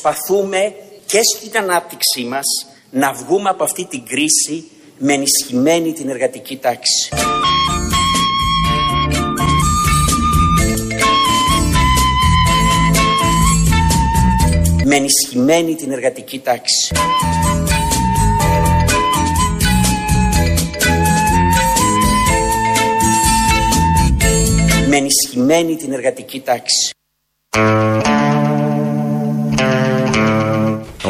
προσπαθούμε και στην ανάπτυξή μας να βγούμε από αυτή την κρίση με ενισχυμένη την εργατική τάξη. Με ενισχυμένη την εργατική τάξη. Με ενισχυμένη την εργατική τάξη.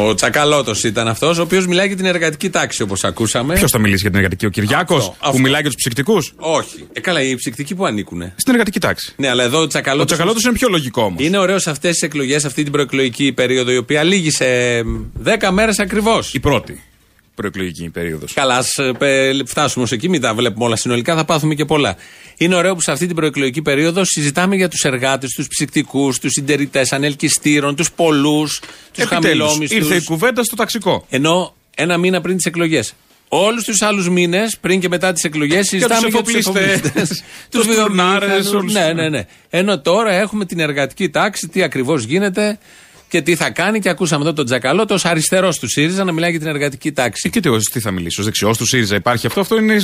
Ο Τσακαλώτος ήταν αυτός, ο οποίος μιλάει για την εργατική τάξη, όπως ακούσαμε. Ποιος θα μιλήσει για την εργατική, ο Κυριάκος, που μιλάει για τους ψυκτικούς; Όχι. Ε, καλά, οι ψυκτικοί που ανήκουν. Στην εργατική τάξη. Ναι, αλλά εδώ ο Τσακαλώτος. Ο Τσακαλώτος είναι πιο λογικό όμως. Είναι ωραίος σε αυτές τις εκλογές, αυτή την προεκλογική περίοδο, η οποία λύγει σε 10 μέρες ακριβώς. Η πρώτη προεκλογική περίοδος. Καλά, ας φτάσουμε ως εκεί, μην τα βλέπουμε όλα συνολικά, θα πάθουμε και πολλά. Είναι ωραίο που σε αυτή την προεκλογική περίοδο συζητάμε για τους εργάτες, τους ψυκτικούς, τους συντερητέ ανελκυστήρων, τους πολλούς, τους χαμηλόμισθου. Ήρθε η κουβέντα στο ταξικό. Ενώ ένα μήνα πριν τις εκλογές. Όλους τους άλλους μήνες, πριν και μετά τις εκλογές, συζητάμε για τους εφοπλιστές. Τους βιομηχανάρε. Ναι, ναι, ναι. Ενώ τώρα έχουμε την εργατική τάξη, τι ακριβώς γίνεται και τι θα κάνει. Και ακούσαμε εδώ τον Τζακαλό, το αριστερός του ΣΥΡΙΖΑ, να μιλάει για την εργατική τάξη. Και τι, τι θα μιλήσω, ως δεξιός του ΣΥΡΙΖΑ υπάρχει αυτό. Αυτό είναι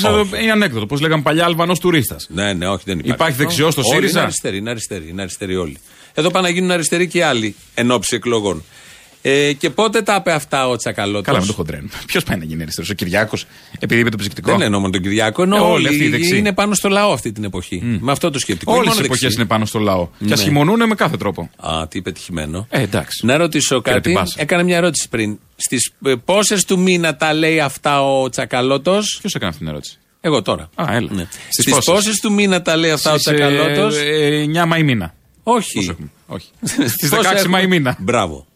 η ανέκδοτο. Πώς λέγαμε παλιά Αλβανό τουρίστας. Ναι, ναι, όχι, δεν υπάρχει. Υπάρχει δεξιός στο ΣΥΡΙΖΑ. Είναι αριστεροί, είναι αριστεροί, είναι αριστεροί όλοι. Εδώ πάνε να γίνουν αριστεροί και άλλοι εν ώψη εκλογών. Ε, και πότε τα είπε αυτά ο Τσακαλώτος; Καλά, με το χοντρένο. Ποιος πάει να γίνει αριστερός, ο Κυριάκος, επειδή είπε το ψυκτικό; Δεν εννοώ μόνο τον Κυριάκο, ενώ ε, όλοι αυτοί δεξί. είναι πάνω στο λαό αυτή την εποχή. Mm. Με αυτό το σκεπτικό. Όλες οι εποχές είναι πάνω στο λαό. Ναι. Και ασχημονούν με κάθε τρόπο. Α, τι πετυχημένο. Ε, εντάξει. Να ρωτήσω κάτι. Έκανε μια ερώτηση πριν. Στις ε, πόσες του μήνα τα λέει αυτά ο Τσακαλώτος; Ποιος έκανε αυτή την ερώτηση; Εγώ τώρα. Α, έλα. Ναι. Στις πόσες; του μήνα τα λέει αυτά ο Τσακαλώτος; 9 Μάη μήνα. Όχι. Όχι. Στις 16 Μάη μήνα. Μπράβο.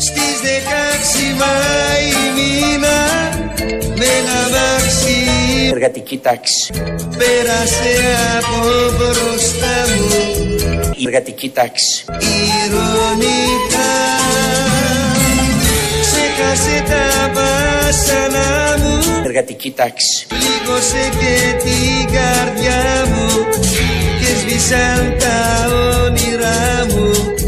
Στις 16 Μάη μήνα με ένα μάξι Εργατική τάξη. Πέρασε από μπροστά μου Η εργατική τάξη. Ηρωνικά Ξέχασε τα βάσανα μου Εργατική τάξη. Πλήγωσε και την καρδιά μου Και σβήσαν τα όνειρά μου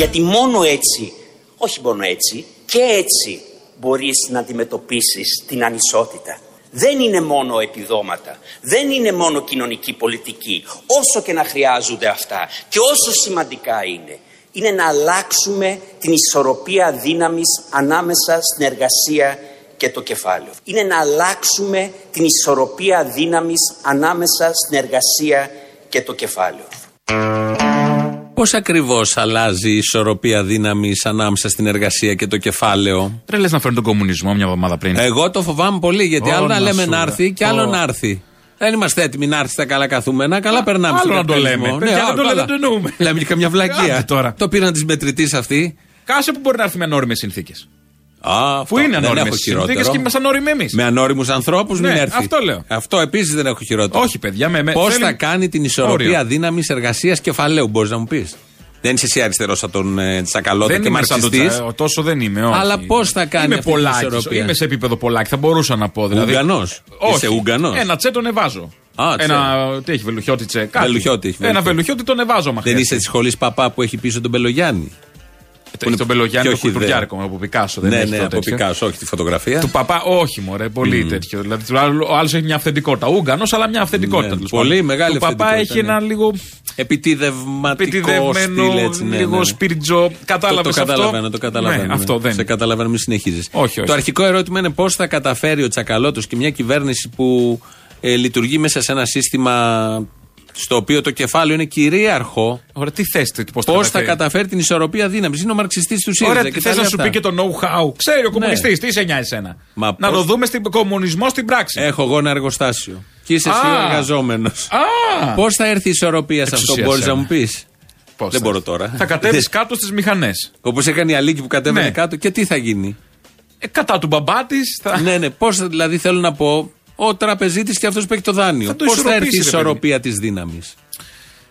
Γιατί μόνο έτσι, όχι μόνο έτσι, και έτσι μπορείς να αντιμετωπίσεις την ανισότητα. Δεν είναι μόνο επιδόματα, δεν είναι μόνο κοινωνική πολιτική, όσο και να χρειάζονται αυτά και όσο σημαντικά είναι. Είναι να αλλάξουμε την ισορροπία δύναμης ανάμεσα στην εργασία και το κεφάλαιο. Είναι να αλλάξουμε την ισορροπία δύναμης ανάμεσα στην εργασία και το κεφάλαιο. Πώς ακριβώς αλλάζει η ισορροπία δύναμης ανάμεσα στην εργασία και το κεφάλαιο; Ρε λες να φέρνει τον κομμουνισμό μια εβδομάδα πριν. Εγώ το φοβάμαι πολύ γιατί Ω, άλλο να να λέμε σου να λέω. έρθει και άλλο Ω. να έρθει. Δεν είμαστε έτοιμοι να έρθει στα καλά καθούμενα. Καλά περνάμε άλλο στον να το καπιταλισμό. λέμε. Παιδιά, να το καλά. λέμε, δεν το εννοούμε. Λέμε και καμιά βλακεία. Άντε τώρα. Το πήραν της μετρητής αυτή. Κάσε που μπορεί να έρθει με ανώριμε συνθήκες. Α, Που αυτό. είναι Δεν ανώριμες έχω συνθήκες χειρότερο. και είμαστε ανώριμοι εμείς. Με ανώριμους ανθρώπους μην Ναι, έρθει. αυτό λέω. Αυτό επίσης δεν έχω χειρότερο. Όχι, παιδιά, με- με- Πώς θέλει- θα κάνει την ισορροπία Όριο. δύναμης εργασίας κεφαλαίου, μπορείς να μου πεις; Δεν είσαι εσύ αριστερός από τον ε, Τσακαλώτα Δεν και είμαι σαν τον μαρξιστής. Τσα- τόσο δεν είμαι. Όχι. Αλλά πώς θα κάνει Είμαι αυτή την Πολάκης, ισορροπία; Είμαι σε επίπεδο Πολάκη, θα μπορούσα να πω. Δηλαδή. Ουγγανός. Όχι. Είσαι Ουγγανός. Ένα τσε τον εβάζω. Α, τσε. Ένα. Τι έχει, βελουχιώτη τσε. Κάτι. Βελουχιώτη έχει, Ένα βελουχιώτη. βελουχιώτη τον εβάζω, μα Δεν είσαι της σχολής παπά που έχει πίσω τον Πελογιάννη; Έχει τον Πελογιάννη και το όχι ιδέα. κουλτουριάρικο από Πικάσο. Δεν ναι, έχει ναι, το από τέτοιο. Πικάσο, όχι τη φωτογραφία. Του παπά, όχι μωρέ, πολύ τέτοιο. Δηλαδή, του άλλου- ο άλλος έχει μια αυθεντικότητα. Ούγκανο, αλλά μια αυθεντικότητα. Ναι, τέλος πολύ πάντων. μεγάλη Του παπά αυθεντικότητα, έχει ναι. ένα λίγο Επιτιδευματικό επιτιδευμένο, στυλ, έτσι. Ναι, λίγο ναι, ναι. σπιριτζο. Κατάλαβε το, αυτό; το καταλαβαίνω, το καταλαβαίνω. Ναι, ναι. αυτό δεν. Σε καταλαβαίνω, μην συνεχίζεις. Όχι, όχι. Το αρχικό ερώτημα είναι πώς θα καταφέρει ο Τσακαλώτος και μια κυβέρνηση που ε, λειτουργεί μέσα σε ένα σύστημα στο οποίο το κεφάλαιο είναι κυρίαρχο. Ωραία, τι θες, πώς Πώς θα καταφέρει; την ισορροπία δύναμης. Είναι ο μαρξιστής του ΣΥΡΙΖΑ. Ωραία, και θες τα λέει να σου αυτά. πει και το know-how. Ξέρει ο κομμουνιστής, τι σε νοιάζει εσένα; Μα να πώς- το δούμε στην κομμουνισμό στην πράξη. Έχω εγώ ένα εργοστάσιο. Και είσαι εσύ Α. ο εργαζόμενος. Α! Πώς θα έρθει η ισορροπία σε αυτό, Εξουσία μπορείς να σένα. μου πεις; Πώς δεν θα- μπορώ τώρα. Θα κατέβεις κάτω στις μηχανές. Όπως έκανε η Αλίκη που κατέβαινε Ναι. κάτω και τι θα γίνει; Ε, κατά του μπαμπά της θα. ναι, ναι. Πώς δηλαδή θέλω να πω, ο τραπεζίτης και αυτός που έχει το δάνειο. Θα το Πώς θα έρθει η ισορροπήσει, ρε ισορροπία της δύναμης;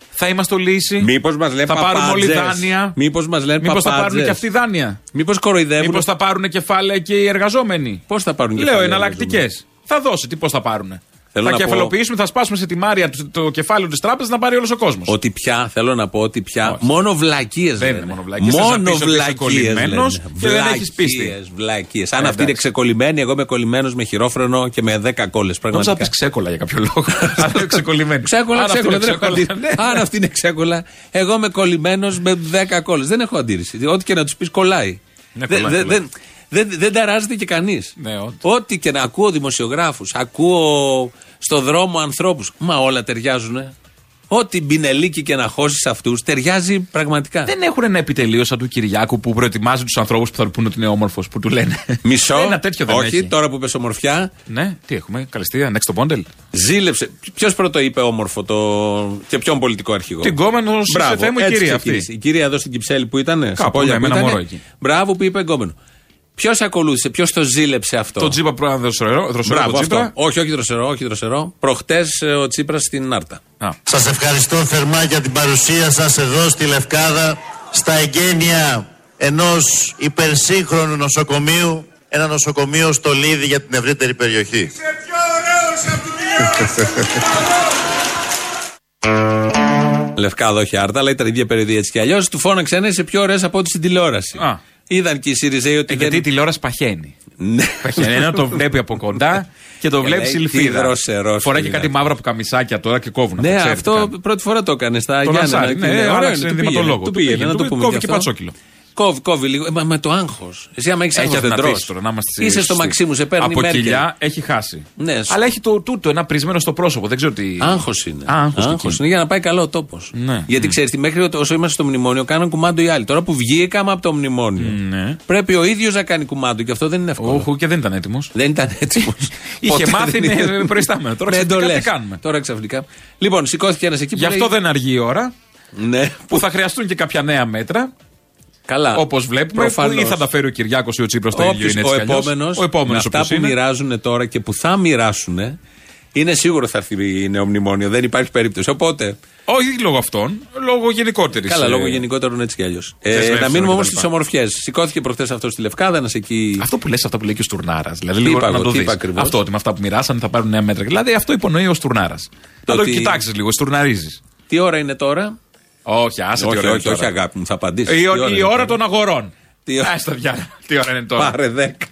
Θα είμαστε ο λύση. Μήπως μας λένε Θα πάρουμε όλοι δάνεια. Μήπως μας λένε Μήπως θα πάρουν παπάντζες. και αυτοί δάνεια; Μήπως κοροϊδεύουν. Μήπως θα πάρουν κεφάλαια και οι εργαζόμενοι; Πώς θα πάρουν Λέω κεφάλαια οι εναλλακτικές. εργαζόμενοι; Θα δώσει, τι πώς θα πάρουν. Θέλω θα να πω- κεφαλοποιήσουμε, θα σπάσουμε σε τιμάρια το, το κεφάλαιο της τράπεζας να πάρει όλος ο κόσμος. Ότι πια, θέλω να πω ότι πια. Όχι. Μόνο βλακίες Δεν είναι μόνο βλακίες. Θες να Μόνο πεις ότι είσαι βλακίες. κολλημένος και δεν έχεις πίστη. Βλακίες. Αν Ε, αυτή είναι εντάξει. ξεκολλημένη, εγώ είμαι κολλημένος με χειρόφρενο και με 10 κόλλες. Νόμιζα να Πραγματικά. πει ξέκολα για κάποιο λόγο. Αλλά είναι ξεκολλημένη. Ξέκολα, Αν αυτή ξέκολα. είναι Δεν έχω ξέκολα, αντίρρηση. ναι. Αν αυτή είναι ξέκολα, εγώ είμαι κολλημένος με 10 κόλλες. Δεν έχω αντίρρηση. Ό,τι και να τους πεις κολλάει. Ναι, Δεν- κολλάει, δεν- κολλάει. Δεν- Δεν δεν ταράζεται και κανείς. Ναι, ό,τι. Ό,τι και να ακούω δημοσιογράφους, ακούω στο δρόμο ανθρώπους. Μα όλα ταιριάζουν. Ό,τι μπινελίκι και να χώσεις αυτούς ταιριάζει πραγματικά. Δεν έχουν ένα επιτελείο σαν του Κυριάκου που προετοιμάζει τους ανθρώπους που θα του πούνε ότι είναι όμορφος, που του λένε. Μισό; Ένα τέτοιο δεν Όχι, έχει. τώρα που είπε ομορφιά, Ναι, τι έχουμε, καλεστία, next to bundle. ζήλεψε. Ποιος πρώτο είπε όμορφο το. και ποιον πολιτικό αρχηγό; Την κόμενο σε θέμα η έτσι κυρία ξεκίνησε. αυτή. Η κυρία εδώ στην Κυψέλη που ήταν. σε Κάπου, Πόλια ναι, που με ένα ήτανε. μωρό εκεί. Μπράβο που είπε εγκόμενο. Ποιος ακολούθησε, ποιος το ζήλεψε αυτό; Το τζίπα πρώτα δροσερό, δροσερό Μπράβο, το αυτό. τζίπρα. Όχι, όχι δροσερό, όχι δροσερό. Προχτές ο Τσίπρας στην Άρτα. Α, Σας ευχαριστώ θερμά για την παρουσία σας εδώ στη Λευκάδα στα εγγένεια ενός υπερσύγχρονου νοσοκομείου ένα νοσοκομείο στο Λίδι για την ευρύτερη περιοχή. Λευκάδα, όχι Άρτα, αλλά ήταν η ίδια περιοδία έτσι κι αλλιώς. Του φώναξε ένα είσαι πιο ωραίες από ό,τι στην τηλεόραση. Α. Είδαν και οι Σιριζέοι ότι ε, δεν. γιατί η τηλεόραση παχαίνει. Ναι. Παχαίνει. Ένα το βλέπει από κοντά και το Και βλέπει λέει, σιλφίδα. τι δροσερός Φοράει και είναι κάτι αυτό. μαύρα από καμισάκια τώρα και κόβουν. Ναι, ξέρετε αυτό κάτι. πρώτη φορά το έκανε στα Το Γιάννενα. Λανσάρι, και ναι, λέει, άλλαξε ωραίο είναι, του ενδυματολόγο. πήγαινε, Του Του πήγαινε, πήγαινε, να του το πούμε. κόβει και και αυτό. πατσόκιλο. Κόβει, κόβει λίγο. Ε, μα με το άγχος. Εσύ, άμα έχεις Έχει άγχος, δεν αδυνατήσει τρως. τώρα να είμαστε Είσαι στο σωστοί. Μαξίμου, σε παίρνει Από Μέρκελ. κοιλιά έχει χάσει. Ναι, σου- Αλλά έχει το τούτο, ένα πρισμένο στο πρόσωπο. Δεν ξέρω τι. Άγχος είναι. Α, άγχος και Άγχος εκεί. είναι για να πάει καλό ο τόπος. Ναι. Γιατί Mm. ξέρεις, μέχρι όσο είμαστε στο μνημόνιο, κάναν κουμάντο οι άλλοι. Τώρα που βγήκαμε από το μνημόνιο, Ναι. πρέπει ο ίδιος να κάνει κουμάντο και αυτό δεν είναι εύκολο. Όχι, και δεν ήταν έτοιμος. Δεν ήταν έτοιμος. Είχε μάθει με προϊστάμενο. Τώρα ξαφνικά τι κάνουμε; Τώρα ξαφνικά. Λοιπόν, σηκώθηκε ένας εκεί που. Γι' αυτό λέει- δεν αργεί η ώρα Ναι, που θα χρειαστούν και κάποια νέα μέτρα. Καλά. Όπως βλέπουμε, που Προφανώς. ή θα τα φέρει ο Κυριάκος ή ο Τσίπρας το ίδιο Όποιος- είναι έτσι ο κι αλλιώς; επόμενος. Ο επόμενος αυτά που είναι. μοιράζουν τώρα και που θα μοιράσουν, είναι σίγουρο θα έρθει η νεομνημόνιο. Δεν υπάρχει περίπτωση. Οπότε. Όχι λόγω αυτών, λόγω γενικότερης. Καλά, λόγω γενικότερων έτσι κι αλλιώς. Ε, Θεσμεύσεων να μείνουμε όμως κτλ. στις ομορφιές. Σηκώθηκε προχθές αυτό στη Λευκάδα, ένας εκεί. Αυτό που λες, αυτά που λέει και ο Στουρνάρας. Δηλαδή, Τι λίγο είπα να εγώ, το τι δεις. είπα ακριβώς; Αυτό ότι με αυτά που μοιράσανε θα πάρουν νέα μέτρα. Δηλαδή, αυτό υπονοεί ο Στουρνάρας. Το Να το ότι- κοιτάξεις λίγο, στουρναρίζεις. Τι ώρα είναι τώρα; Όχι, άσε τι όχι, ώρα είναι όχι, τώρα. όχι, αγάπη μου, θα απαντήσεις. Η, ο- η ώρα των αγορών. Τι ώρα- Α τα διάλα. Τι ώρα είναι τώρα; Πάρε δέκα.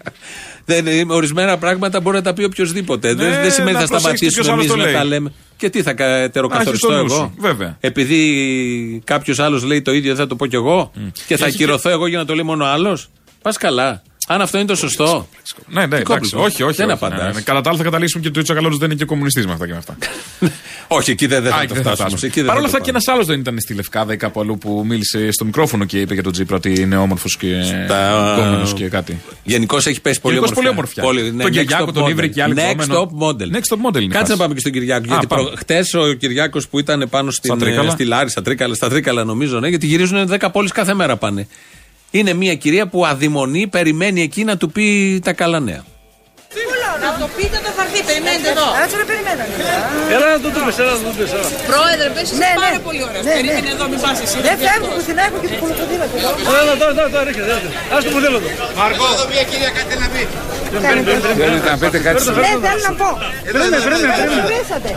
Δεν, είναι- ορισμένα πράγματα μπορεί να τα πει οποιοδήποτε. δεν, Ναι, δεν σημαίνει να θα προσέξεις σταματήσουμε ποιος άλλος εμείς το να λέει. τα λέμε. Και τι θα κα- Να ετεροκαθοριστώ έχεις το νους εγώ. σου, βέβαια. Επειδή κάποιος άλλος λέει το ίδιο, δεν θα το πω κι εγώ. Και θα Έχει ακυρωθώ εγώ για να το λέει μόνο άλλος; Πας καλά. Αν αυτό είναι το σωστό. Ναι, ναι, εντάξει. κόμπλεξο. Όχι, όχι. Δεν όχι, απαντάς. ναι, ναι. Κατά τα άλλα θα καταλήξουμε και το Ιτσο Καλώρο δεν είναι και κομμουνιστής με αυτά και με αυτά. Όχι, εκεί δεν, δεν Α, θα εκεί το δεν θα φτάσουμε. φτάσουμε. Εκεί δεν Παρ' θα όλα το αυτά και πάμε. ένας άλλος δεν ήταν στη Λευκάδα ή κάπου αλλού που μίλησε στο μικρόφωνο και είπε για τον Τζίπρα ότι είναι όμορφος και Στα- γκόμενος και κάτι. Γενικώς έχει πέσει πολύ Γενικώς ομορφιά. πολύ ομορφιά. ναι, Τον next Κυριάκο top τον model. ήβρε και άλλοι Next κόμενο. top model. Next top model είναι η Κάτσε φάση. να πάμε και στον Κυριάκο. Α, γιατί πάμε. χτες ο Κυριάκος που ήταν πάνω στην, Στα Τρίκαλα. ε, στη Λάρη, στα Τρίκαλα, στα Τρίκαλα νομίζω, ναι, γιατί γυρίζουν 10 πόλεις κάθε μέρα πάνε. Είναι μια κυρία που αδειμονεί, περιμένει εκεί να του πει τα καλά νέα. Να το πείτε το χαρτί, περιμένετε εδώ. Έτσι να περιμένανε. Έλα να το δούμε, έλα να το δούμε. έλα. Πρόεδρε, πες είσαι Ναι, ναι. πάρα πολύ ωραίος. Ναι, ναι. Περίμενε εδώ, μην πας εσύ. Δεν φεύγω πουθενά, έχω και το ποδήλατο εδώ. Έλα τώρα, τώρα, τώρα, ρίχνε, ρίχνε. Ας το ποδήλατο. Ναι, θέλω να πω. Περίμενε, περίμενε, Με περίμενε. χαιρέσατε.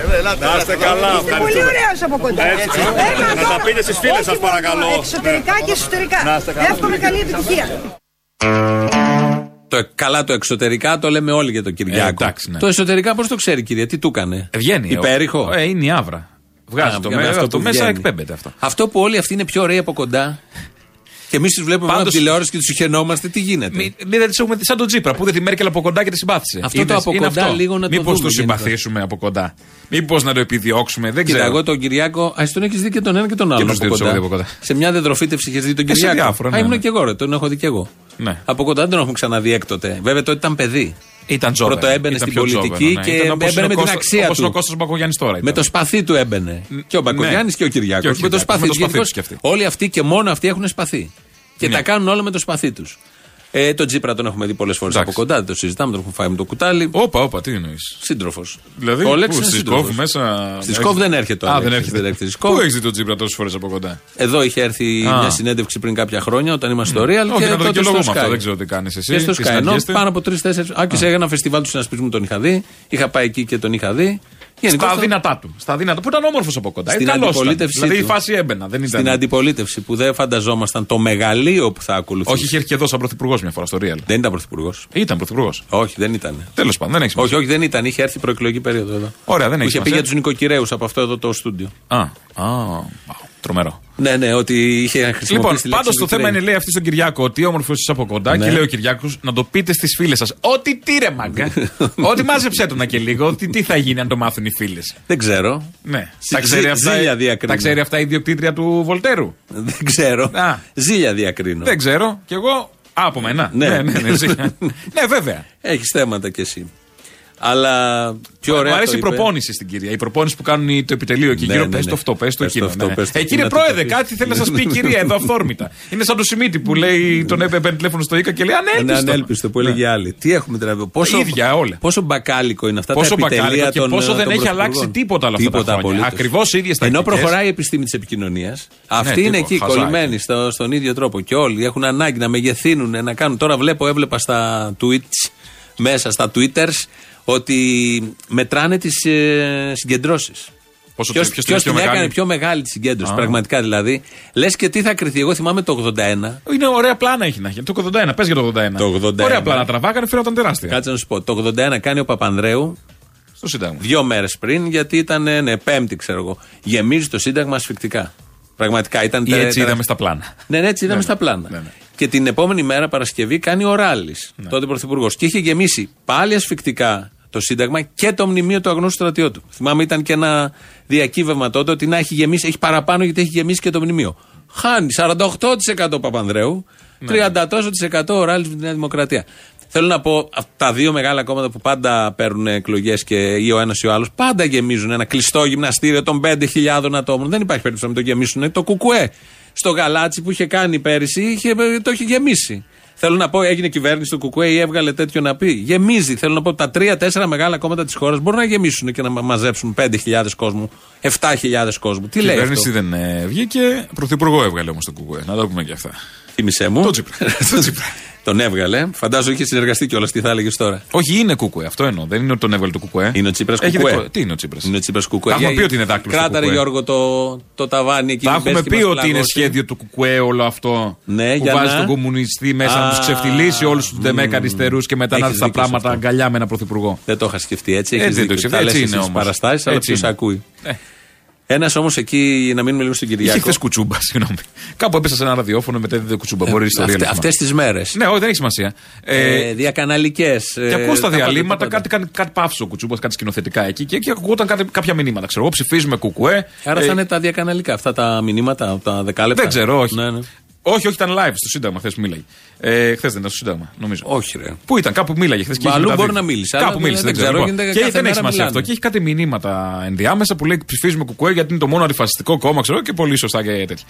Να είστε καλά, Είστε πολύ ωραίος από κοντά. Θέλω Να τα πω, πείτε στις φίλες όχι σας, μόνο παρακαλώ. Εξωτερικά και εσωτερικά. Να είστε καλά. Εύχομαι καλή επιτυχία. Το, καλά το εξωτερικά το λέμε όλοι για τον Κυριάκο. Ε, εντάξει, ναι. Το εσωτερικά πώς το ξέρει, κυρία, τι του έκανε; Ε, Βγαίνει. Υπέρηχο; Ε, είναι η άβρα. Βγάζει Α, το, βγαίνει με, αυτό αυτό που μέσα, βγαίνει. εκπέμπεται αυτό. Αυτό που όλοι αυτοί είναι πιο ωραίοι από κοντά. Και εμείς τους βλέπουμε μόνο από Πάντως- τηλεόραση και τους χαινόμαστε, τι γίνεται; Μην μη, δεν τις έχουμε δει σαν τον Τζίπρα που είδε τη Μέρκελ από κοντά και τη συμπάθησε. Αυτό το από κοντά λίγο να το Μήπως δούμε το γενικά. συμπαθήσουμε από κοντά. Μήπως να το επιδιώξουμε. Δεν Κοίτα, ξέρω. εγώ τον Κυριάκο. Α, τον έχεις δει και τον ένα και τον άλλο. τους από δύο τους κοντά. έχω δει από κοντά. Σε μια δεντροφύτευση είχες δει τον Ε, σε Κυριάκο. διάφορα, Α, ναι, ήμουν ναι. και εγώ, ρε, τον έχω δει και εγώ. Ναι. Από κοντά δεν τον έχουμε ξαναδεί έκτοτε. Βέβαια τότε ήταν παιδί. Ήταν τζόβερ. Πρώτο έμπαινε Ήταν στην πιο πολιτική τζόβερ, ναι. και Ήταν όπως έμπαινε είναι με ο την Κώστας- αξία όπως του. είναι ο Κώστας Μπακογιάννης τώρα. Με ήταν. το σπαθί του έμπαινε. Και ο Μπακογιάννη Ναι. και ο Κυριάκο. Και ο Με το Κυριάκος, σπαθί με το τους. σπαθί Γενικώς τους κι αυτοί. Όλοι αυτοί και μόνο αυτοί έχουν σπαθί. Και Ναι. τα κάνουν όλα με το σπαθί τους. Ε, τον Τζίπρα τον έχουμε δει πολλές φορές από κοντά, δεν το συζητάμε, τον έχουμε φάει με το κουτάλι. Όπα, όπα, τι εννοείς. Σύντροφος. Δηλαδή, ο Λέξ πού, είναι στη σύντροφος. Σκόβ μέσα. Στη Σκόβ δεν έρχεται ο Α, Αλέξης, δεν έρχεται. δεν έρχεται στη Σκόβ. Πού έχεις δει τον Τζίπρα τόσες φορές από κοντά; Εδώ είχε έρθει Α. μια συνέντευξη πριν κάποια χρόνια όταν είμαστε στο Real. Όχι, και να το τότε δικαιολογώ στο με αυτό, Sky. δεν ξέρω τι κάνεις εσύ. Και στο τι Sky. Ενώ συναντιέστε. πάνω από τρει-τέσσερι. Α, και σε ένα φεστιβάλ του συνασπισμού τον είχα δει. Είχα πάει εκεί και τον είχα δει. Γενικώς Στα το- δυνατά του. Στα δυνατά. Που ήταν όμορφος από κοντά. Στην Ε, καλός ήταν. αντιπολίτευσή Δηλαδή η του. φάση έμπαινα. Δεν Στην ήταν. αντιπολίτευση που δεν φανταζόμασταν το μεγαλείο που θα ακολουθήσει. Όχι, είχε έρθει και εδώ σαν πρωθυπουργός μια φορά στο Real. Δεν ήταν πρωθυπουργός. Ήταν πρωθυπουργός. Όχι, δεν ήταν. Τέλος πάντων, δεν έχει Όχι, σημασία. όχι, δεν ήταν. Είχε έρθει προεκλογική περίοδο εδώ. Ωραία, δεν Που έχει είχε πει σημασία. για τους νοικοκυρέου από αυτό εδώ το στούντιο. Α, α, τρομερό. Ναι, ναι, ότι είχε χρησιμοποιήσει. Λοιπόν, τη λέξη πάντως το θέμα νοικοκυρέοι. είναι, λέει αυτή στον Κυριάκο, ότι όμορφος είσαι από κοντά Ναι. και λέει ο Κυριάκος να το πείτε στις φίλες σας. Ό,τι τι ρε μάγκα. Ότι μάζεψέ το να και λίγο. Ότι τι θα γίνει αν το μάθουν οι φίλες. Δεν ξέρω. Ναι. Ζη- Τα ξέρει, ζη- αυτά, ζήλια διακρίνω. τα ξέρει αυτά η ιδιοκτήτρια του Βολτέρου. Δεν ξέρω. Α. Ζήλια διακρίνω. Δεν ξέρω. Κι εγώ. Α, από μένα. Ναι. ναι, ναι, ναι, ζήλια. ναι βέβαια. Έχεις θέματα κι εσύ. Αλλά πιο ωραία. Μου αρέσει το η είπε. προπόνηση στην κυρία. Η προπόνηση που κάνουν το επιτελείο εκεί Ναι, γύρω. ναι, Πες ναι. το αυτό, πες το Πες εκείνο. το αυτό, ναι. πες το Ε, εκεί, κύριε να το Πρόεδρε, πεις. κάτι θέλει να σας πει η κυρία εδώ αυθόρμητα. Είναι σαν το Σιμίτι που λέει τον έπαιρνε παίρνει τηλέφωνο στο Ικα και λέει Είναι ανέλπιστο. ανέλπιστο που έλεγε άλλη. Τι έχουμε δηλαδή. Πόσο, ίδια όλα. Πόσο μπακάλικο είναι αυτά Πόσο τα επιτελεία μπακάλικο και των, πόσο ε, δεν των έχει αλλάξει πρωθυπουργών. τίποτα όλα αυτά τα Τίποτα χρόνια. απολύτως. Ακριβώς ίδιες Ενώ τακτικές. προχωράει η επιστήμη της επικοινωνίας, αυτοί είναι τίποτα, εκεί χαζάκι. κολλημένοι στο, στον ίδιο τρόπο. Και όλοι έχουν ανάγκη να μεγεθύνουν, να κάνουν. Τώρα βλέπω, έβλεπα στα tweets, μέσα στα twitters, ότι μετράνε τις ε, συγκεντρώσεις. Πόσο Ποιο ποιος την έχει πιο την έκανε μεγάλη; πιο μεγάλη τη συγκέντρωση, Α. πραγματικά δηλαδή. Λες και τι θα κρυθεί. Εγώ θυμάμαι το 81. Είναι ωραία πλάνα έχει να έχει. Το 81, πες για το 81. Το 81. Ωραία πλάνα τραβάγανε, φαίνονταν τεράστια. Κάτσε να σου πω. Το 81 κάνει ο Παπανδρέου Στο Σύνταγμα. δύο μέρες πριν, γιατί ήταν ε, ναι, πέμπτη, ξέρω εγώ. Γεμίζει το Σύνταγμα ασφικτικά. Πραγματικά ήταν Ή τε- έτσι τε- είδαμε στα πλάνα. Ναι, ναι, έτσι είδαμε Ναι, στα ναι. πλάνα. Ναι, ναι. Και την επόμενη μέρα, Παρασκευή, κάνει ο Ράλη, τότε πρωθυπουργός. Και είχε γεμίσει πάλι ασφικτικά το Σύνταγμα και το μνημείο του αγνώστου στρατιώτου. Θυμάμαι, ήταν και ένα διακύβευμα τότε ότι να έχει γεμίσει, έχει παραπάνω γιατί έχει γεμίσει και το μνημείο. Χάνει 48% ο Παπανδρέου, 30% τόσο της εκατό ο Ράλη με τη Νέα Δημοκρατία. Θέλω να πω, αυ- τα δύο μεγάλα κόμματα που πάντα παίρνουν εκλογές και ή ο ένας ή ο άλλος, πάντα γεμίζουν ένα κλειστό γυμναστήριο των 5.000 ατόμων. Δεν υπάρχει περίπτωση να μην το γεμίσουν. Το κουκουέ στο γαλάτσι που είχε κάνει πέρυσι, είχε, το είχε γεμίσει. Θέλω να πω, έγινε κυβέρνηση του Κουκουέ ή έβγαλε τέτοιο να πει. Γεμίζει. Θέλω να πω, τα τρία-τέσσερα μεγάλα κόμματα της χώρας μπορούν να γεμίσουν και να μα- μαζέψουν 5.000 κόσμου, 7.000 κόσμου. Τι Η λέει κυβέρνηση αυτό; δεν ε, βγήκε. Πρωθυπουργό έβγαλε όμως το κουκουέ. Να τα πούμε και αυτά. Θύμησέ μου. Το Τσίπρα. Το Τσίπρα. Τον έβγαλε. Φαντάζομαι είχε συνεργαστεί κιόλας. Τι θα έλεγες τώρα; Όχι, είναι κουκουέ. Αυτό εννοώ. Δεν είναι ότι τον έβγαλε το κουκουέ. Είναι ο Τσίπρας Έχει Κουκουέ. δικό- Τι είναι ο Τσίπρας; Είναι ο Τσίπρας Κουκουέ. Τα έχουμε Για- πει ότι είναι δάκτυλος στο Κράταρε κουκουέ. Γιώργο το, το ταβάνι εκεί. Τα μην έχουμε πέσει και πει μας ότι είναι πλαγώσει. σχέδιο του κουκουέ όλο αυτό. Ναι, που για βάζει να- τον κομμουνιστή μέσα να Α, του ξεφτυλίσει όλους τους ντεμέκα αριστερούς και μετά να Έχεις έρθει τα δίκιο σε πράγματα αυτό. αγκαλιά με ένα πρωθυπουργό. Δεν το είχα σκεφτεί έτσι. Έτσι Έχεις δεν το δίκιο. σκεφτεί, Τα έτσι λες είναι εσύ στις όμως. παραστάσεις, αλλά Έτσι ποιος είναι. ακούει. Ε. Ένας όμως εκεί, να μείνουμε λίγο στον Είχε Κυριακό. χθες κουτσούμπα, συγγνώμη. Κάπου έπεσα σε ένα ραδιόφωνο μετά είδε κουτσούμπα. Μπορεί η ιστορία να Αυτές τις μέρες. Ναι, όχι, δεν έχει σημασία. Ε, Ε, Διακαναλικές. Και ακούω στα διαλύματα κάτι, κάτι, κάτι πάυσε ο Κουτσούμπας, κάτι σκηνοθετικά εκεί και, και ακούγονταν κάτι, κάποια μηνύματα. Ξέρω εγώ, ψηφίζουμε κουκουέ. Άρα Ε, θα είναι τα διακαναλικά αυτά τα μηνύματα, τα δεκάλεπτα. Δεν ξέρω, όχι. Ναι, ναι. Όχι, όχι, ήταν live στο Σύνταγμα χθες που μίλαγε. Ε, χθες δεν ήταν στο Σύνταγμα, νομίζω. Όχι, ρε. Πού ήταν, κάπου μίλαγε χθες και Μα είχε αλλού μεταδίδει. μπορεί να μίλησε, αλλά Κάπου δεν- μίλησε, δεν δεν ξέρω. ξέρω, λοιπόν. γίνεται Και κάθε δεν έχει μέρα σημασία μιλάνε. αυτό. Και έχει κάτι μηνύματα ενδιάμεσα που λέει ψηφίζουμε κουκουέ γιατί είναι το μόνο αντιφασιστικό κόμμα, ξέρω και πολύ σωστά και τέτοια.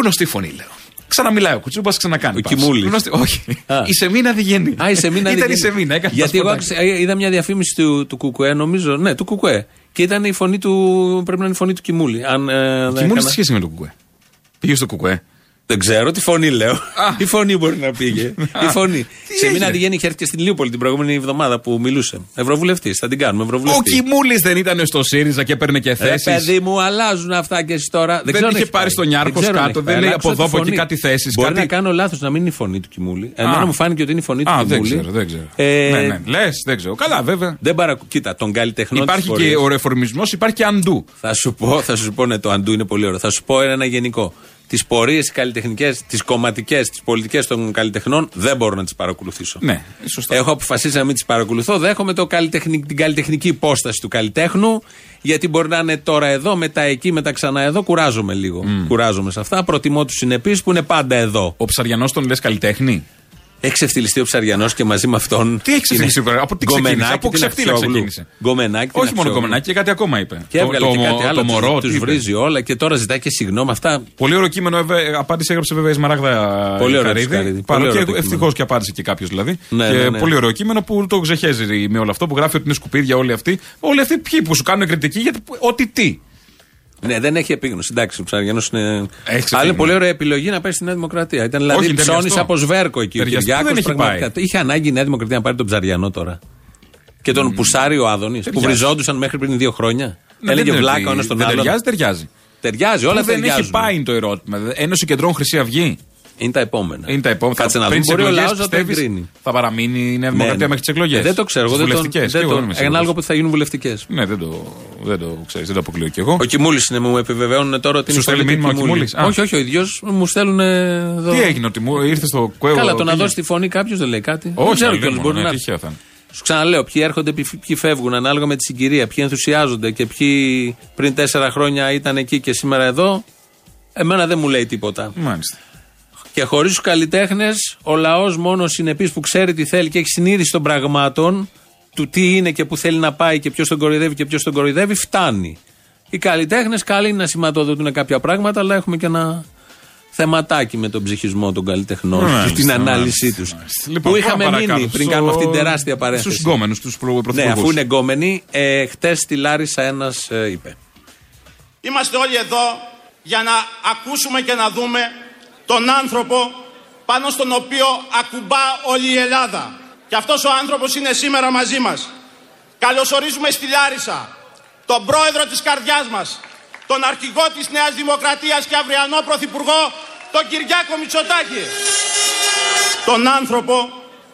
Γνωστή φωνή, λέω. Ξαναμιλάει ο Κουτσούμπα, ξανακάνει. Ο παύση. Κιμούλης. Γνωστή- Όχι. Α. Η Σεμίνα Διγενή. Α, η Σεμίνα Ήταν η Διγενή. Σεμίνα, έκανε Γιατί τα εγώ σποτάκια. άκουσα- ε, είδα μια διαφήμιση του, του Κουκουέ, νομίζω. Ναι, του Κουκουέ. Και ήταν η φωνή του. Πρέπει να είναι η φωνή του Κιμούλη. Αν, ε, δεν Κιμούλης έκανα- τι σχέση με το κουκουέ. Πήγε στο κουκουέ. Δεν ξέρω, τη φωνή λέω. Η φωνή μπορεί να πήγε. Η φωνή. Σε έγινε; μήνα Αντιγέννη είχε έρθει και στην Λίουπολη την προηγούμενη εβδομάδα που μιλούσε. Ευρωβουλευτής, θα την κάνουμε. Ο Ευρωβουλευτή. Κιμούλης δεν ήταν στο ΣΥΡΙΖΑ και έπαιρνε και Ρε θέσεις. παιδί μου, αλλάζουν αυτά και εσύ τώρα. Δεν ξέρω αν είχε έχει πάρει πάει. στον Νιάρχος ξέρω αν κάτω, έχει δεν πάει, λέει αλλά από άκουσα εδώ, τη από εκεί φωνή. κάτι θέσεις, Μπορεί κάτι- να κάνω λάθος να μην είναι η φωνή του Κιμούλη. Εμένα μου φάνηκε ότι είναι η φωνή του Α, δεν Κιμούλη. ξέρω, δεν ξέρω. Ε, ναι, ναι. Λες, δεν ξέρω. Καλά, βέβαια. Δεν παρακου... Κοίτα, τον καλλιτεχνό της Υπάρχει πορείας. και ο ρεφορμισμός, υπάρχει και αντού. Θα σου πω, θα σου πω, ναι, το αντού είναι πολύ ωραίο. Θα σου πω ένα γενικό. Τις πορείες καλλιτεχνικές, τις κομματικές, τις πολιτικές των καλλιτεχνών δεν μπορώ να τις παρακολουθήσω. Ναι, σωστά. Έχω αποφασίσει να μην τις παρακολουθώ. Δέχομαι το καλλιτεχνικ- την καλλιτεχνική υπόσταση του καλλιτέχνου, γιατί μπορεί να είναι τώρα εδώ, μετά εκεί, μετά ξανά εδώ. Κουράζομαι λίγο. Κουράζομαι σε αυτά. Προτιμώ τους συνεπείς που είναι πάντα εδώ. Ο Ψαριανός τον λες καλλιτέχνη; Έχει ξεφτυλιστεί ο Ψαριανός και μαζί με αυτόν. Τι έχει ξεφτυλιστεί, είναι βρε, από τι ξεκίνησε, Γκομενάκι από την ξεφτύλα Αξιόγλου. ξεκίνησε. Γκομενάκι την Όχι μόνο Αξιόγλου. κομμενάκι, και κάτι ακόμα είπε. Και έβγαλε το, και το, κάτι άλλο. το μωρό, του τι είπε. βρίζει όλα και τώρα ζητάει και συγγνώμη. Αυτά Πολύ ωραίο κείμενο, έβε- απάντηση έγραψε βέβαια η Σμαράγδα Πολύ ωραίο Καρύδη. της Καρύδη. Παρά Πολύ και ωραίο το ευτυχώς κείμενο. και απάντησε και κάποιος δηλαδή. Ναι, και ναι, ναι. πολύ ωραίο κείμενο που το ξεχέζει με όλο αυτό που γράφει ότι είναι σκουπίδια όλοι αυτοί. Όλοι αυτοί ποιοι που σου κάνουν κριτική γιατί ό,τι τι. Ναι, δεν έχει επίγνωση. Εντάξει, ο Ψαριανό είναι. ξεφύγει, Αλλά είναι ναι. πολύ ωραία επιλογή να πάει στη Νέα Δημοκρατία. Ήταν δηλαδή Όχι, ψώνη ταιριαστό. από σβέρκο εκεί. Ο Ταιριαστό Κυριάκος δεν έχει πραγματικά. πάει. Είχε ανάγκη η Νέα Δημοκρατία να πάρει τον Ψαριανό τώρα. Και τον Πουσάρι ο Άδωνης που Ταιριάζει. βριζόντουσαν μέχρι πριν δύο χρόνια. Ναι, Έλεγε δεν είναι βλάκα ότι ο ένας τον δεν άλλον. Ταιριάζει, ταιριάζει. Ταιριάζει, όλα Πού δεν έχει ταιριάζουν. πάει είναι το ερώτημα. Ένωση Κεντρών Χρυσή Αυγή. Είναι τα επόμενα. Είναι τα επόμενα. Κάτσε να Πριν δούμε. τις Μπορεί ο εκλογές, λαό να το πιστεύεις, εγκρίνει. Θα παραμείνει η Νέα Δημοκρατία Ναι, μέχρι τις εκλογές. Ε, Δεν το ξέρω. εγώ, Δεν το, Βουλευτικές. δεν το, ανάλογα που θα γίνουν βουλευτικές. Ναι, δεν το, δεν το ξέρεις, δεν το αποκλείω κι εγώ. Ο Κιμούλης είναι, μου επιβεβαιώνουν τώρα ότι είναι Σου στέλνει φωνή του μήνυμα ο Κιμούλη. Κιμούλης; Α. Όχι, όχι, ο ίδιος μου στέλνουν εδώ. Τι έγινε, ότι μου ήρθε στο κουέο. Καλά, το να πήγε. δώσει τη φωνή κάποιος δεν λέει κάτι. δεν Όχι, ξέρω αλλά κιόλας, μόνο, μπορεί ναι, να τυχαίο θα είναι. Σου ξαναλέω, ποιοι έρχονται, ποιοι ποιοι φεύγουν ανάλογα με τη συγκυρία, ποιοι ενθουσιάζονται και ποιοι πριν τέσσερα χρόνια ήταν εκεί και σήμερα εδώ. Εμένα δεν μου λέει τίποτα. Μάλιστα. Και χωρίς τους καλλιτέχνες, ο λαός μόνος συνεπής που ξέρει τι θέλει και έχει συνείδηση των πραγμάτων, του τι είναι και που θέλει να πάει και ποιος τον κοροϊδεύει και ποιος τον κοροϊδεύει, φτάνει. Οι καλλιτέχνες καλοί είναι να σηματοδοτούν κάποια πράγματα, αλλά έχουμε και ένα θεματάκι με τον ψυχισμό των καλλιτεχνών Μάλιστα, και την ανάλυση μάλιστα, τους. μάλιστα. Λοιπόν, που είχαμε πάμε μείνει παρακάτω. πριν Στο- κάνουμε αυτή την τεράστια παρένθεση. Στους γκόμενους, τους προ- Ναι, πρωθυπουργούς. αφού είναι γκόμενοι, ε, χτες στη Λάρισα ένας είπε. Είμαστε όλοι εδώ για να ακούσουμε και να δούμε τον άνθρωπο πάνω στον οποίο ακουμπά όλη η Ελλάδα. Και αυτός ο άνθρωπος είναι σήμερα μαζί μας. Καλωσορίζουμε στη Λάρισα τον πρόεδρο της καρδιάς μας, τον αρχηγό της Νέας Δημοκρατίας και αυριανό πρωθυπουργό, τον Κυριάκο Μητσοτάκη. Τον άνθρωπο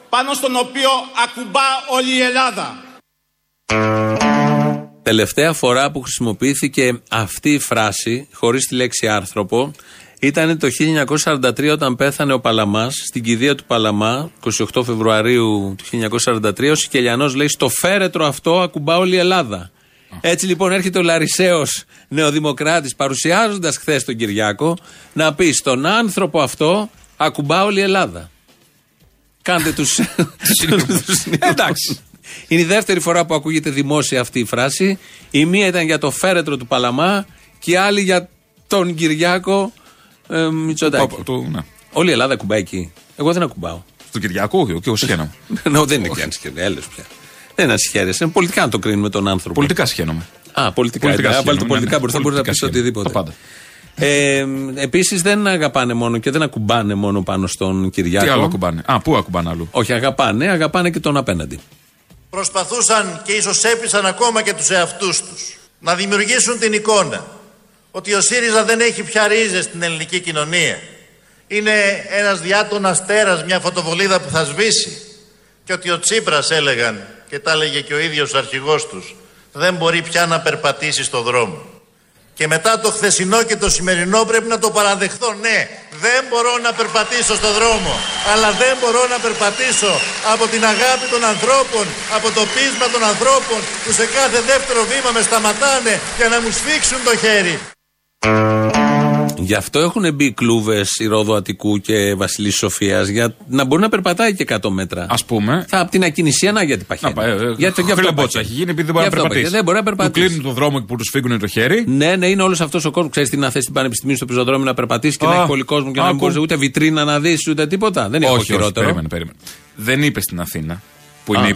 πάνω στον οποίο ακουμπά όλη η Ελλάδα. Τελευταία φορά που χρησιμοποιήθηκε αυτή η φράση, χωρίς τη λέξη άνθρωπο, ήταν το 1943 όταν πέθανε ο Παλαμάς, στην κηδεία του Παλαμά, 28 Φεβρουαρίου του 1943, ο Σικελιανός λέει «Στο φέρετρο αυτό ακουμπά όλη η Ελλάδα». Έτσι λοιπόν έρχεται ο Λαρισαίος νεοδημοκράτης παρουσιάζοντας χθες τον Κυριάκο να πει στον άνθρωπο αυτό ακουμπά όλη η Ελλάδα. Κάντε τους... τους- Εντάξει. Είναι η δεύτερη φορά που ακούγεται δημόσια αυτή η φράση. Η μία ήταν για το φέρετρο του Παλαμά και η άλλη για τον Κυριάκο ε, Μητσοτάκη. Πάπα, το- ναι. Όλη η Ελλάδα ακουμπάει εκεί. Εγώ δεν ακουμπάω. Στον Κυριακό και εγώ σχένομαι. Νο, δεν είναι και αν σχέδιο. Έλεος πια. Δεν είναι σχέδιο. Είναι πολιτικά να το κρίνουμε τον άνθρωπο. Πολιτικά σχένομαι. Α, πολιτικά. Πολιτικά Αν βάλει το σχένομαι, πολιτικά ναι, μπορείς ναι. μπορείς να πεις Πολιτικά οτιδήποτε. σχένομαι. Τα Ε, Επίσης δεν αγαπάνε μόνο και δεν ακουμπάνε μόνο πάνω στον Κυριάκο. Τι άλλο ακουμπάνε; Α, πού ακουμπάνε αλλού; Όχι, αγαπάνε, αγαπάνε και τον απέναντι. Προσπαθούσαν και ίσως έπεισαν ακόμα και τους εαυτούς τους να δημιουργήσουν την εικόνα ότι ο ΣΥΡΙΖΑ δεν έχει πια ρίζες στην ελληνική κοινωνία. Είναι ένας διάτονας τέρας, μια φωτοβολίδα που θα σβήσει και ότι ο Τσίπρας έλεγαν και τα έλεγε και ο ίδιος ο αρχηγός τους δεν μπορεί πια να περπατήσει στο δρόμο. Και μετά το χθεσινό και το σημερινό πρέπει να το παραδεχθώ. Ναι, δεν μπορώ να περπατήσω στο δρόμο. Αλλά δεν μπορώ να περπατήσω από την αγάπη των ανθρώπων, από το πείσμα των ανθρώπων που σε κάθε δεύτερο βήμα με σταματάνε για να μου σφίξουν το χέρι. Γι' αυτό έχουν μπει κλούβες η Ρόδο Αττικού και Βασιλής Σοφίας για να μπορεί να περπατάει και 100 μέτρα. Α πούμε. Θα από την ακινησία να γιατί Να παχαίνει. πάει. ε, Γιατί γι' αυτό Χρυλεμπότσα παχαίνει. έχει γίνει επειδή δεν μπορεί Γι' να αυτό περπατήσει. παχαίνει. Δεν μπορεί να Του περπατήσει. κλείνουν το δρόμο που τους φύγουν το χέρι. Ναι, ναι, είναι όλος αυτός ο κόσμος. Ξέρεις τι να θέσει την πανεπιστημίου στο πεζοδρόμιο να περπατήσεις και Α, να έχει πολύ κόσμο και να μην άκου. μπορείς ούτε βιτρίνα να δεις ούτε τίποτα. Δεν είναι όχι, όχι, χειρότερο. περίμενε, περίμενε. Δεν είπες στην Αθήνα που Α. είναι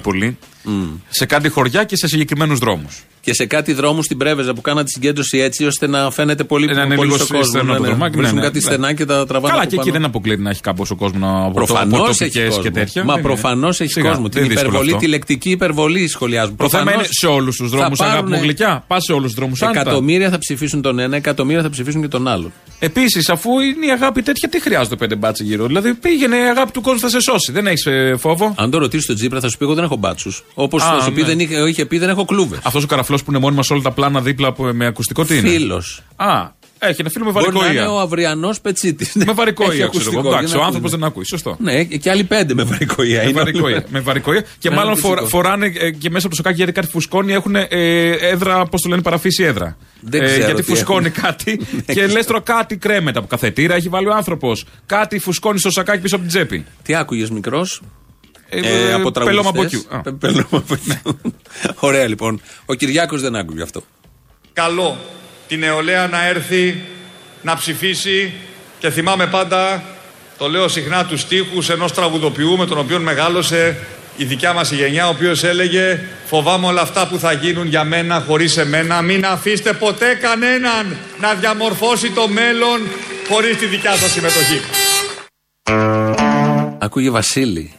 ύπολη. Σε κάτι χωριά και σε συγκεκριμένους δρόμους. Και σε κάτι δρόμου στην Πρέβεζα που κάνανε τη συγκέντρωση έτσι ώστε να φαίνεται πολύ, Να είναι πολύ λίγο στο κόσμο. στενό Ναι, το ναι. δρομάκι, Βρίσκουν ναι, ναι, κάτι ναι. στενά και τα τραβάνε. Καλά, από και εκεί πάνω. δεν αποκλείεται να έχει κάποιο κόσμος από Προφανώς έχει τοπικές κόσμο. και τέτοια. Μα Δεν είναι. προφανώς έχει Σιγά, κόσμο. δεν Την είναι δύσκολο υπερβολή, αυτό. τη λεκτική υπερβολή σχολιάζουν. Το θέμα Προφανώς είναι σε όλους τους θα δρόμους, αγάπη μου πάρουνε- γλυκιά. Πα σε όλους τους δρόμους άνετα. Εκατομμύρια θα ψηφίσουν τον ένα, εκατομμύρια θα ψηφίσουν και τον άλλον. Επίσης, αφού είναι η αγάπη τέτοια, τι χρειάζεται πέντε μπάτσε γύρω; Δηλαδή πήγαινε η αγάπη του κόσμου θα σε σώσει. Δεν έχεις φόβο; Αν το ρωτήσεις τον Τζίπρα, θα σου πει: Εγώ δεν έχω μπάτσους. Όπως Α, θα σου πει, ναι. δεν είχε, είχε πει, δεν έχω κλούβες. Αυτός ο καραφλός που είναι μόνιμα σε όλα τα πλάνα δίπλα από- με ακουστικό τι είναι; Φίλος. Α, έχει ένα φίλο με Μπορεί να είναι βαρικό ο αυριανός πετσίτης. Με βαρικό ία, ξέρω εγώ. Εντάξει, ο άνθρωπος δεν ακούει. Σωστό. Ναι, και άλλοι πέντε με βαρικό ία. Με Είναι βαρικό όλοι- ία. Με βαρικό ία. Και Ναι, μάλλον φυσικό. φορά- φοράνε ε, και μέσα από το σοκάκι γιατί κάτι φουσκώνει έχουν ε, έδρα, πώς το λένε, παραφύση έδρα. Δεν Ε, ξέρω γιατί τι φουσκώνει έχουν. κάτι και λες τώρα κάτι κρέμεται από καθετήρα. Έχει βάλει ο άνθρωπος. Κάτι φουσκώνει στο σακάκι πίσω από την τσέπη. Τι άκουγες μικρός; Ε, Ε, από πελώμα από τραγουδιστές. εκεί. Α. Πε- πελώμα από εκεί. Ωραία λοιπόν. Ο Κυριάκος δεν άκουγε αυτό. καλό την νεολαία να έρθει να ψηφίσει και θυμάμαι πάντα, το λέω συχνά, τους στίχους ενός τραγουδοποιού με τον οποίο μεγάλωσε η δικιά μας η γενιά, ο οποίος έλεγε «Φοβάμαι όλα αυτά που θα γίνουν για μένα χωρίς εμένα, μην αφήστε ποτέ κανέναν να διαμορφώσει το μέλλον χωρίς τη δικιά σας συμμετοχή». Ακούγε Βασίλη.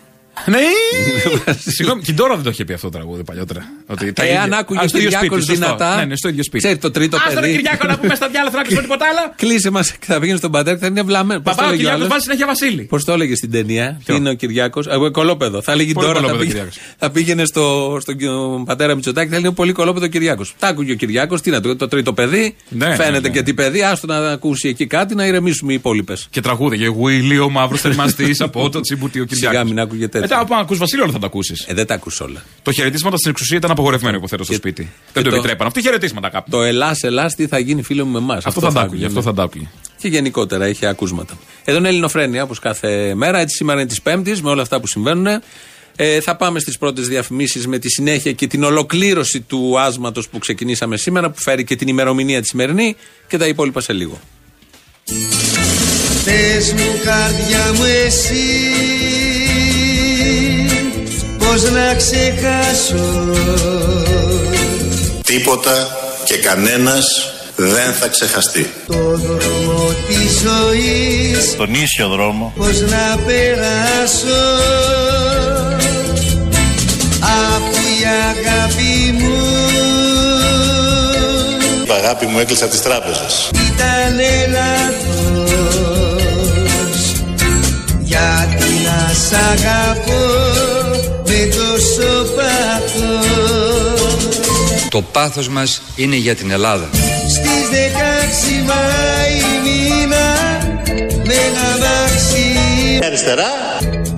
Ναι! Συγγνώμη, και τώρα δεν το είχε πει αυτό το τραγούδι παλιότερα. Ότι τα Εάν ίδια- άκουγε Α, ο στο ίδιο Κυριάκος σπίτι, σωστό. δυνατά. Ναι, ναι, στο ίδιο σπίτι. Ξέρει το τρίτο Άστο ρε παιδί. Κυριάκο να πούμε στα διάλογα, θα ακούσουμε τίποτα άλλο. Κλείσε μας και θα πήγαινε στον πατέρα και θα είναι βλαμμένο. Πώς το Παπά, ο έλεγε ο Κυριάκος άλλος; βάζει συνέχεια Βασίλη. Πώς το έλεγε στην ταινία, Ποιο; είναι ο Κυριάκος; Εγώ κολόπεδο. Θα έλεγε Πολύ τώρα. Θα κολόπεδο πήγαινε, Κυριάκος. θα πήγαινε στο, στον κ- πατέρα Μητσοτάκη, θα έλεγε πολύ κολόπεδο Κυριάκος. Τα άκουγε ο Κυριάκος, τι να το, το τρίτο παιδί. Ναι, Φαίνεται ναι, ναι. και τι παιδί, άστο να ακούσει εκεί κάτι, να ηρεμήσουμε οι υπόλοιπες. Και τραγούδι. Και Γουίλι, ο μαύρος θερμαστής από το τσιμπουτί ο Κυριάκος. Σιγά μην άκουγε τέτοια. Μετά από να ακούς Βασίλη, όλα θα τα ακούσεις. Ε, δεν τα ακούς όλα. Το χαιρετίσματα στην εξουσία ήταν απογορευμένο, υποθέτω, στο Και- σπίτι. και Δεν το το- επιτρέπαν. Αυτή χαιρετίσματα κάπου. Το Ελλά, Ελλά, τι θα γίνει φίλο μου με εμάς. Αυτό θα τα άκουγε. Αυτό θα τα άκουγε. Και γενικότερα έχει ακούσματα. Εδώ είναι Ελληνοφρένια όπως κάθε μέρα. Έτσι σήμερα είναι της Πέμπτης με όλα αυτά που συμβαίνουν. Ε, θα πάμε στις πρώτες διαφημίσεις με τη συνέχεια και την ολοκλήρωση του άσματος που ξεκινήσαμε σήμερα, που φέρει και την ημερομηνία τη σημερινή και τα υπόλοιπα σε λίγο. Πες μου καρδιά μου εσύ Πώς να ξεχάσω; Τίποτα και κανένας δεν θα ξεχαστεί. Το δρόμο της ζωής Τον ίσιο δρόμο Πώς να περάσω; Αφού η αγάπη μου Η αγάπη μου έκλεισα τις τράπεζες. ήταν λάθος Γιατί να σ' αγαπώ; Με τόσο πάθος Το πάθος μας είναι για την Ελλάδα. Στις 16 Μάη μήνα με ένα μαξί Αριστερά.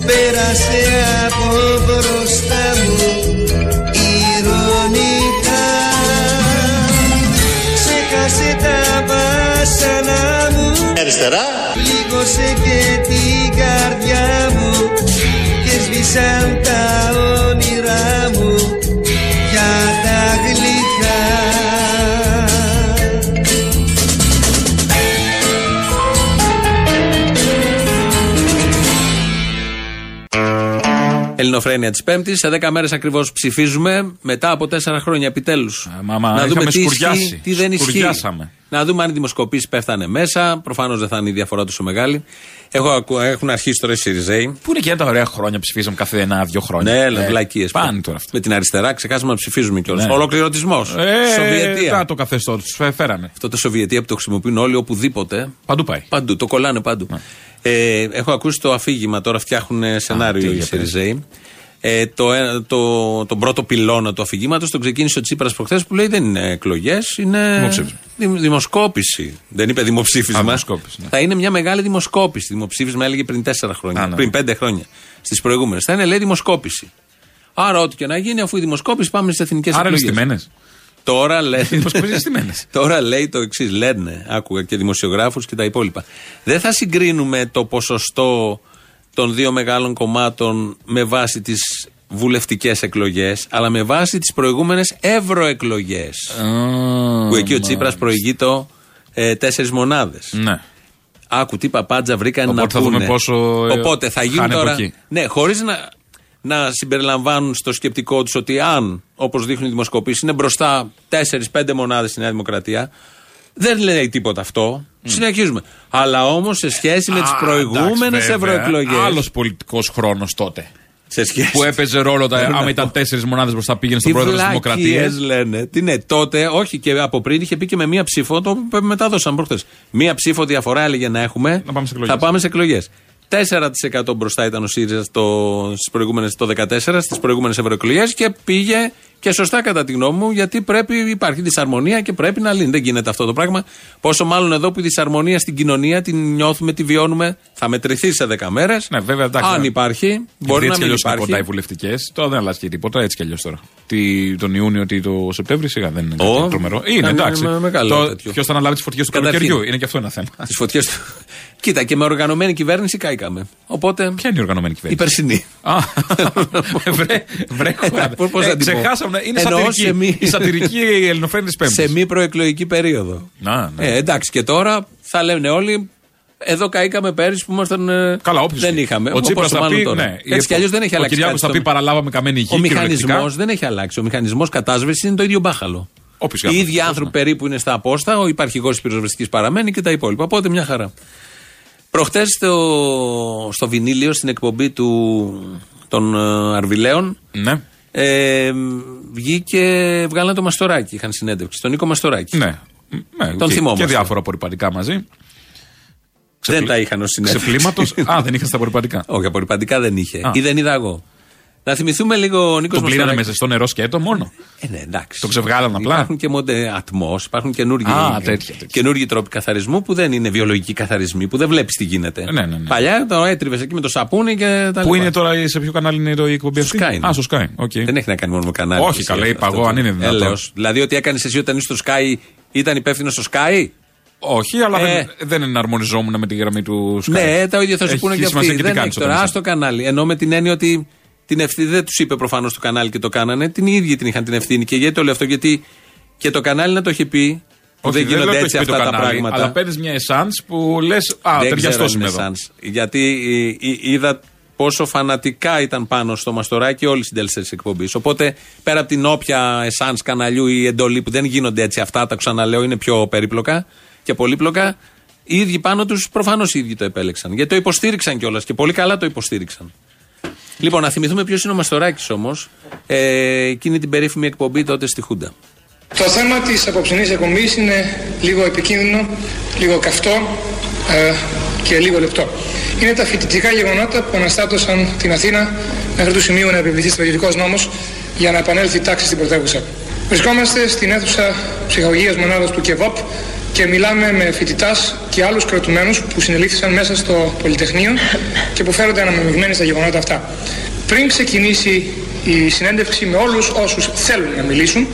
πέρασε από μπροστά μου ηρωνικά ξέχασε τα βάσανα μου Αριστερά. πλήγωσε και την καρδιά μου και σβήσαν τα όνειρά μου για τα γλυκά Ελληνοφρένια της Πέμπτης. Σε 10 μέρες ακριβώς ψηφίζουμε. Μετά από 4 χρόνια επιτέλους. μα, μα, είχαμε τι σκουριάσει. ισχύει, τι δεν ισχύει. Σκουριάσαμε. Να δούμε αν οι δημοσκοπήσεις πέφτανε μέσα. Προφανώς δεν θα είναι η διαφορά τόσο μεγάλη. Έχω, ακου- έχουν αρχίσει τώρα οι Σιριζέοι. Πού είναι και τα ωραία χρόνια ψηφίσαμε κάθε ένα-δύο χρόνια. Ναι, έλα, Ε, βλακίες. Πάνε τώρα αυτά. Με την αριστερά ξεχάσαμε να ψηφίζουμε κιόλας. Ναι. Ολοκληρωτισμός. Ε, Σοβιετία. τα, το καθεστώς τους φέρανε. Αυτό το Σοβιετία που το χρησιμοποιούν όλοι οπουδήποτε. Παντού πάει. Παντού, το κολλάνε παντού. Ε, έχω ακούσει το αφήγημα, τώρα φτιάχνουν σενάριο τι, οι για πες. Σιριζέοι. Ε, το, ε, το, τον πρώτο πυλώνα του αφηγήματος τον ξεκίνησε ο Τσίπρας προχθές που λέει δεν είναι εκλογές, είναι Δημοψήφισμα. δημ- δημοσκόπηση. Δεν είπε δημοψήφισμα. Α, δημοσκόπηση, ναι. Θα είναι μια μεγάλη δημοσκόπηση. Δημοψήφισμα έλεγε πριν τέσσερα χρόνια, Α, ναι. πριν πέντε χρόνια. Στις προηγούμενες. Θα είναι λέει δημοσκόπηση. Άρα, ό,τι και να γίνει, αφού η δημοσκόπηση, πάμε στις εθνικές Άρα είναι εκλογές. στημένε. Τώρα λέει. δημοσκοπήσεις είναι στημένες. Τώρα λέει το εξής. Λένε, άκουγα και δημοσιογράφους και τα υπόλοιπα. Δεν θα συγκρίνουμε το ποσοστό των δύο μεγάλων κομμάτων με βάση τις βουλευτικές εκλογές, αλλά με βάση τις προηγούμενες ευρωεκλογές. Που εκεί ο Τσίπρας προηγείται ε, τέσσερις μονάδες. Ναι. Άκου τι παπάντζα βρήκαν να Οπότε θα δούμε πούνε. πόσο, ε, Οπότε θα γίνουν χάνει από τώρα. εκεί. Ναι, χωρίς να, να συμπεριλαμβάνουν στο σκεπτικό τους ότι αν, όπως δείχνουν οι δημοσκοπήσεις, είναι μπροστά 4-5 μονάδες στη Νέα Δημοκρατία. Δεν λέει τίποτα αυτό. Συνεχίζουμε. Αλλά όμως σε σχέση με τις προηγούμενες ευρωεκλογέ. Άλλος πολιτικός χρόνος τότε. Σε σχέση. Που έπαιζε ρόλο, τα, Θέλω να άμα πω. ήταν τέσσερις μονάδες μπροστά πήγαινε στον Τι πρόεδρο της βλακίες Δημοκρατίας. λένε. Τι ναι, τότε, όχι και από πριν είχε πει και με μία ψήφο, το μετάδωσαν προχθές. Μία ψήφο διαφορά έλεγε να έχουμε. Να πάμε σε εκλογές. Θα πάμε σε εκλογές. 4% μπροστά ήταν ο ΣΥΡΙΖΑ στο, στις προηγούμενες, το 14 στις προηγούμενες ευρωεκλογές και πήγε και Και σωστά κατά τη γνώμη μου, γιατί πρέπει, υπάρχει δυσαρμονία και πρέπει να λύνει. Δεν γίνεται αυτό το πράγμα. Πόσο μάλλον εδώ που η δυσαρμονία στην κοινωνία την νιώθουμε, τη βιώνουμε, θα μετρηθεί σε 10 μέρες. Ναι, βέβαια, εντάξει. Αν υπάρχει, μπορεί να έτσι κι μην αλλιώς είναι υπάρχει. κοντά οι βουλευτικές. Τώρα δεν αλλάζει και τίποτα, έτσι κι αλλιώς τώρα. Τι, τον Ιούνιο, τι το Σεπτέμβρη, σιγά δεν είναι Ω, κάτι τρομερό. Είναι κάνει εντάξει. με- μεγάλο τέτοιο. Ποιος θα αναλάβει τις φωτιές του Καταρχήν. καλοκαιριού, είναι και αυτό ένα θέμα. Τις φωτιές του. Κοίτα, και με οργανωμένη κυβέρνηση κάηκαμε. Οπότε. Ποια είναι η οργανωμένη Η κυβέρνηση. περσινή. Α, βρε, βρε, Πώς- πώς ε, να την πω; Ξεχάσαμε, είναι Εννοώ σατυρική, σε μη- η σατυρική ελληνοφρένης τη Πέμπτης. σε μη προεκλογική περίοδο. Να, ναι. Ε, εντάξει, και τώρα θα λένε όλοι. Εδώ καήκαμε πέρυσι που ήμασταν. ε, Καλά, όποιος Δεν πει. είχαμε. Ο Τσίπρας Πόσο θα μάλλον πει, τώρα. ναι, Έτσι κι αλλιώς δεν έχει ο αλλάξει. Κυριάκος κάτι θα πει στο- παραλάβαμε καμένη γη. Ο μηχανισμός κυριολεκτικά. δεν έχει αλλάξει. Ο μηχανισμός κατάσβεση είναι το ίδιο μπάχαλο. Όποιος Οι γάμος, ίδιοι ναι. άνθρωποι περίπου είναι στα απόστα, ο υπαρχηγό της πυροσβεστικής παραμένει και τα υπόλοιπα. Οπότε μια χαρά. Προχτές στο, στο βινίλιο, στην εκπομπή του, των ε, Αρβύλων, Ναι. Ε, βγήκε, βγάλανε το Μαστοράκι. Είχαν συνέντευξη. Τον Νίκο Μαστοράκι. Ναι. ναι Τον και, θυμόμαστε. Και διάφορα απορρυπαντικά μαζί. Δεν τα είχαν ως συνέντευξη. Ξέπλυμα το. Α, δεν είχαν στα απορρυπαντικά. Όχι, απορρυπαντικά δεν είχε. Α. Ή δεν είδα εγώ. Να θυμηθούμε λίγο ο Νίκο Τον πλύνανε με Μαστοράκη. ζεστό νερό σκέτο μόνο; Ε, ναι, εντάξει. Το ξεβγάλαν απλά; Υπάρχουν και μόντε ατμός, υπάρχουν καινούργιοι, Α, τέτοια, τέτοια. καινούργιοι τρόποι καθαρισμού που δεν είναι βιολογικοί καθαρισμοί, που δεν βλέπεις τι γίνεται. Ναι, ναι, ναι. Παλιά το έτριβες εκεί με το σαπούνι και τα Πού λοιπά. είναι τώρα, σε ποιο κανάλι είναι το η εκπομπή αυτή; Sky είναι. Α, στο Sky. OK. Δεν έχει να κάνει μόνο με κανάλι. Όχι, φυσικά, καλά, είπα αυτό εγώ, το- αν είναι δυνατόν. Έλεος. Δηλαδή ότι έκανες εσύ όταν είσαι στο Sky ήταν υπεύθυνος στο Sky; Όχι, αλλά Ε. δεν, δεν εναρμονιζόμουν με τη γραμμή του Sky. Ναι, τα ίδια θα σου Έχει πούνε και σημασία αυτοί. τι Δεν κάνεις έχει τώρα. όταν Α το κανάλι. Ενώ με την έννοια ότι την ευθύνη δεν τους είπε προφανώς το κανάλι και το κάνανε. Την ίδια την είχαν την ευθύνη. Και γιατί το λέω αυτό, γιατί και το κανάλι να το έχει πει. Που Όχι, δεν λέω γίνονται το έτσι έχει πει αυτά το τα κανάλι, πράγματα. Αλλά παίρνεις μια εσάν που λες. Α, Δεν ταιριαστό ξέρω αν είμαι είναι εδώ. sans. Γιατί ε, ε, είδα πόσο φανατικά ήταν πάνω στο μαστοράκι όλοι οι συντέλεστε της εκπομπής. Οπότε πέρα από την όποια εσάν καναλιού ή εντολή που δεν γίνονται έτσι αυτά, τα ξαναλέω, είναι πιο περίπλοκα και πολύπλοκα. Οι ίδιοι πάνω τους προφανώς οι ίδιοι το επέλεξαν. Γιατί το υποστήριξαν κιόλας και πολύ καλά το υποστήριξαν. Λοιπόν, να θυμηθούμε ποιος είναι ο Μαστοράκης όμως. Ε, εκείνη την περίφημη εκπομπή τότε στη Χούντα. Το θέμα της απόψινής εκπομπής είναι λίγο επικίνδυνο, λίγο καυτό ε, και λίγο λεπτό. Είναι τα φοιτητικά γεγονότα που αναστάτωσαν την Αθήνα μέχρι του σημείου να επιβληθεί στρατιωτικός νόμος για να επανέλθει η τάξη στην πρωτεύουσα. Βρισκόμαστε στην αίθουσα ψυχαγωγίας μονάδας του ΚΕΒΟΠ και μιλάμε με φοιτητάς και άλλους κρατουμένους που συνελήφθησαν μέσα στο Πολυτεχνείο και που φέρονται αναμειγμένοι στα γεγονότα αυτά. Πριν ξεκινήσει η συνέντευξη με όλους όσους θέλουν να μιλήσουν,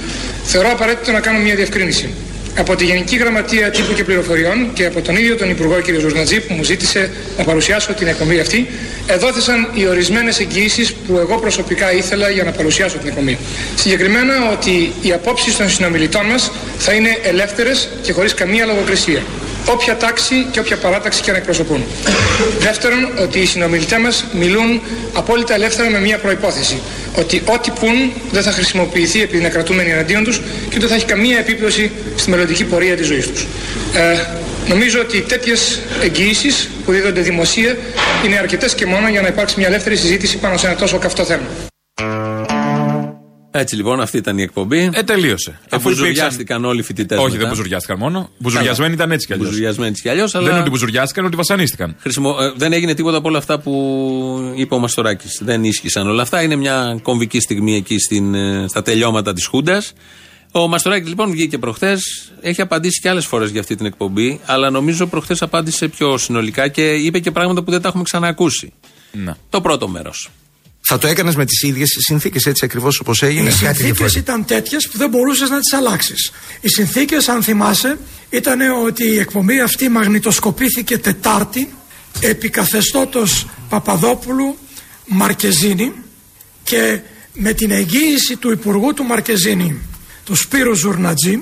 θεωρώ απαραίτητο να κάνω μια διευκρίνηση. Από τη Γενική Γραμματεία Τύπου και Πληροφοριών και από τον ίδιο τον Υπουργό κ. Ζουρνατζή που μου ζήτησε να παρουσιάσω την εκπομπή αυτή, εδόθησαν οι ορισμένες εγγυήσεις που εγώ προσωπικά ήθελα για να παρουσιάσω την εκπομπή. Συγκεκριμένα ότι οι απόψεις των συνομιλητών μας θα είναι ελεύθερες και χωρίς καμία λογοκρισία όποια τάξη και όποια παράταξη και να εκπροσωπούν. Δεύτερον, ότι οι συνομιλητές μας μιλούν απόλυτα ελεύθερα με μία προϋπόθεση. Ότι ό,τι πουν δεν θα χρησιμοποιηθεί επειδή είναι κρατούμενοι εναντίον τους και δεν θα έχει καμία επίπτωση στη μελλοντική πορεία της ζωής τους. Ε, νομίζω ότι τέτοιες εγγυήσεις που δίδονται δημοσία είναι αρκετές και μόνο για να υπάρξει μια ελεύθερη συζήτηση πάνω σε ένα τόσο καυτό θέμα. Έτσι λοιπόν, αυτή ήταν η εκπομπή. Ε, τελείωσε. Αφού υπήρξαν- ζουριάστηκαν όλοι οι φοιτητές. Όχι, δεν μπουζουριάστηκαν μόνο. Μπουζουριασμένοι ήταν έτσι κι αλλιώς. Μπουζουριασμένοι έτσι κι αλλιώς. Δεν είναι ότι μπουζουριάστηκαν, ότι βασανίστηκαν. Χρησιμο... ε, δεν έγινε τίποτα από όλα αυτά που είπε ο Μαστοράκης. Δεν ίσχυσαν όλα αυτά. Είναι μια κομβική στιγμή εκεί στην, ε, στα τελειώματα της Χούντας. Ο Μαστοράκης λοιπόν βγήκε προχθές. Έχει απαντήσει και άλλες φορές για αυτή την εκπομπή. Αλλά νομίζω προχθές απάντησε πιο συνολικά και είπε και πράγματα που δεν τα έχουμε ξανακούσει. Να. Το πρώτο μέρος. Θα το έκανες με τις ίδιες συνθήκες έτσι ακριβώς όπως έγινε; Οι Κάτι συνθήκες διαφορετικό. ήταν τέτοιες που δεν μπορούσες να τις αλλάξεις. Οι συνθήκες, αν θυμάσαι, ήταν ότι η εκπομπή αυτή μαγνητοσκοπήθηκε Τετάρτη επί καθεστώτος Παπαδόπουλου Μαρκεζίνη και με την εγγύηση του Υπουργού του Μαρκεζίνη, του Σπύρου Ζουρνατζή,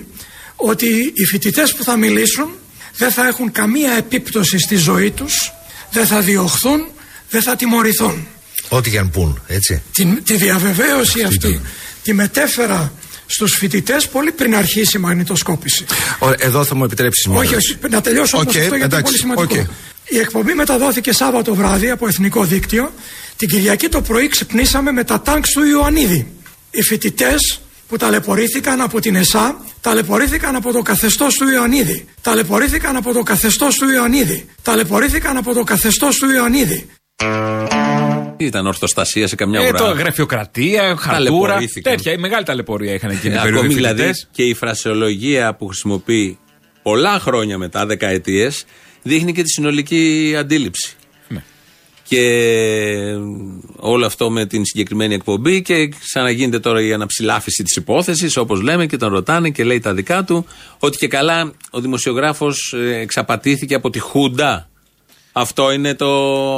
ότι οι φοιτητές που θα μιλήσουν δεν θα έχουν καμία επίπτωση στη ζωή τους, δεν θα διωχθούν, δεν θα τιμωρηθούν. Ό,τι και αν πούν, έτσι. Τη, τη διαβεβαίωση αυτή τη μετέφερα στους φοιτητές πολύ πριν αρχίσει η μαγνητοσκόπηση. Ω, Εδώ θα μου επιτρέψεις μια Όχι, ερώτηση. όχι, να τελειώσω Οκ, όμως αυτό γιατί είναι εντάξει, πολύ σημαντικό. οκ. Η εκπομπή μεταδόθηκε Σάββατο βράδυ από Εθνικό Δίκτυο. Την Κυριακή το πρωί ξυπνήσαμε με τα τάγκ του Ιωαννίδη. Οι φοιτητές που ταλαιπωρήθηκαν από την ΕΣΑ, ταλαιπωρήθηκαν από το καθεστώς του Ιωαννίδη. Ταλαιπωρήθηκαν από το καθεστώς του Ιωαννίδη. Ταλαιπωρήθηκαν από το καθεστώς του Ιωαννίδη. Ήταν ορθοστασία σε καμιά Ε, ουρά; το γραφειοκρατία, χαρτούρα. Ταλαιπωρήθηκαν. Τέτοια. Η μεγάλη ταλαιπωρία είχαν εκείνη Ε, την περίοδο. ακόμη οι δηλαδή φοιτητές. και η φρασεολογία που χρησιμοποιεί πολλά χρόνια μετά, δεκαετίες, δείχνει και τη συνολική αντίληψη. Ναι. Και όλο αυτό με την συγκεκριμένη εκπομπή και ξαναγίνεται τώρα η αναψηλάφιση της υπόθεσης όπως λέμε και τον ρωτάνε και λέει τα δικά του ότι και καλά ο δημοσιογράφος ε, εξαπατήθηκε από τη Χούντα. Αυτό είναι το...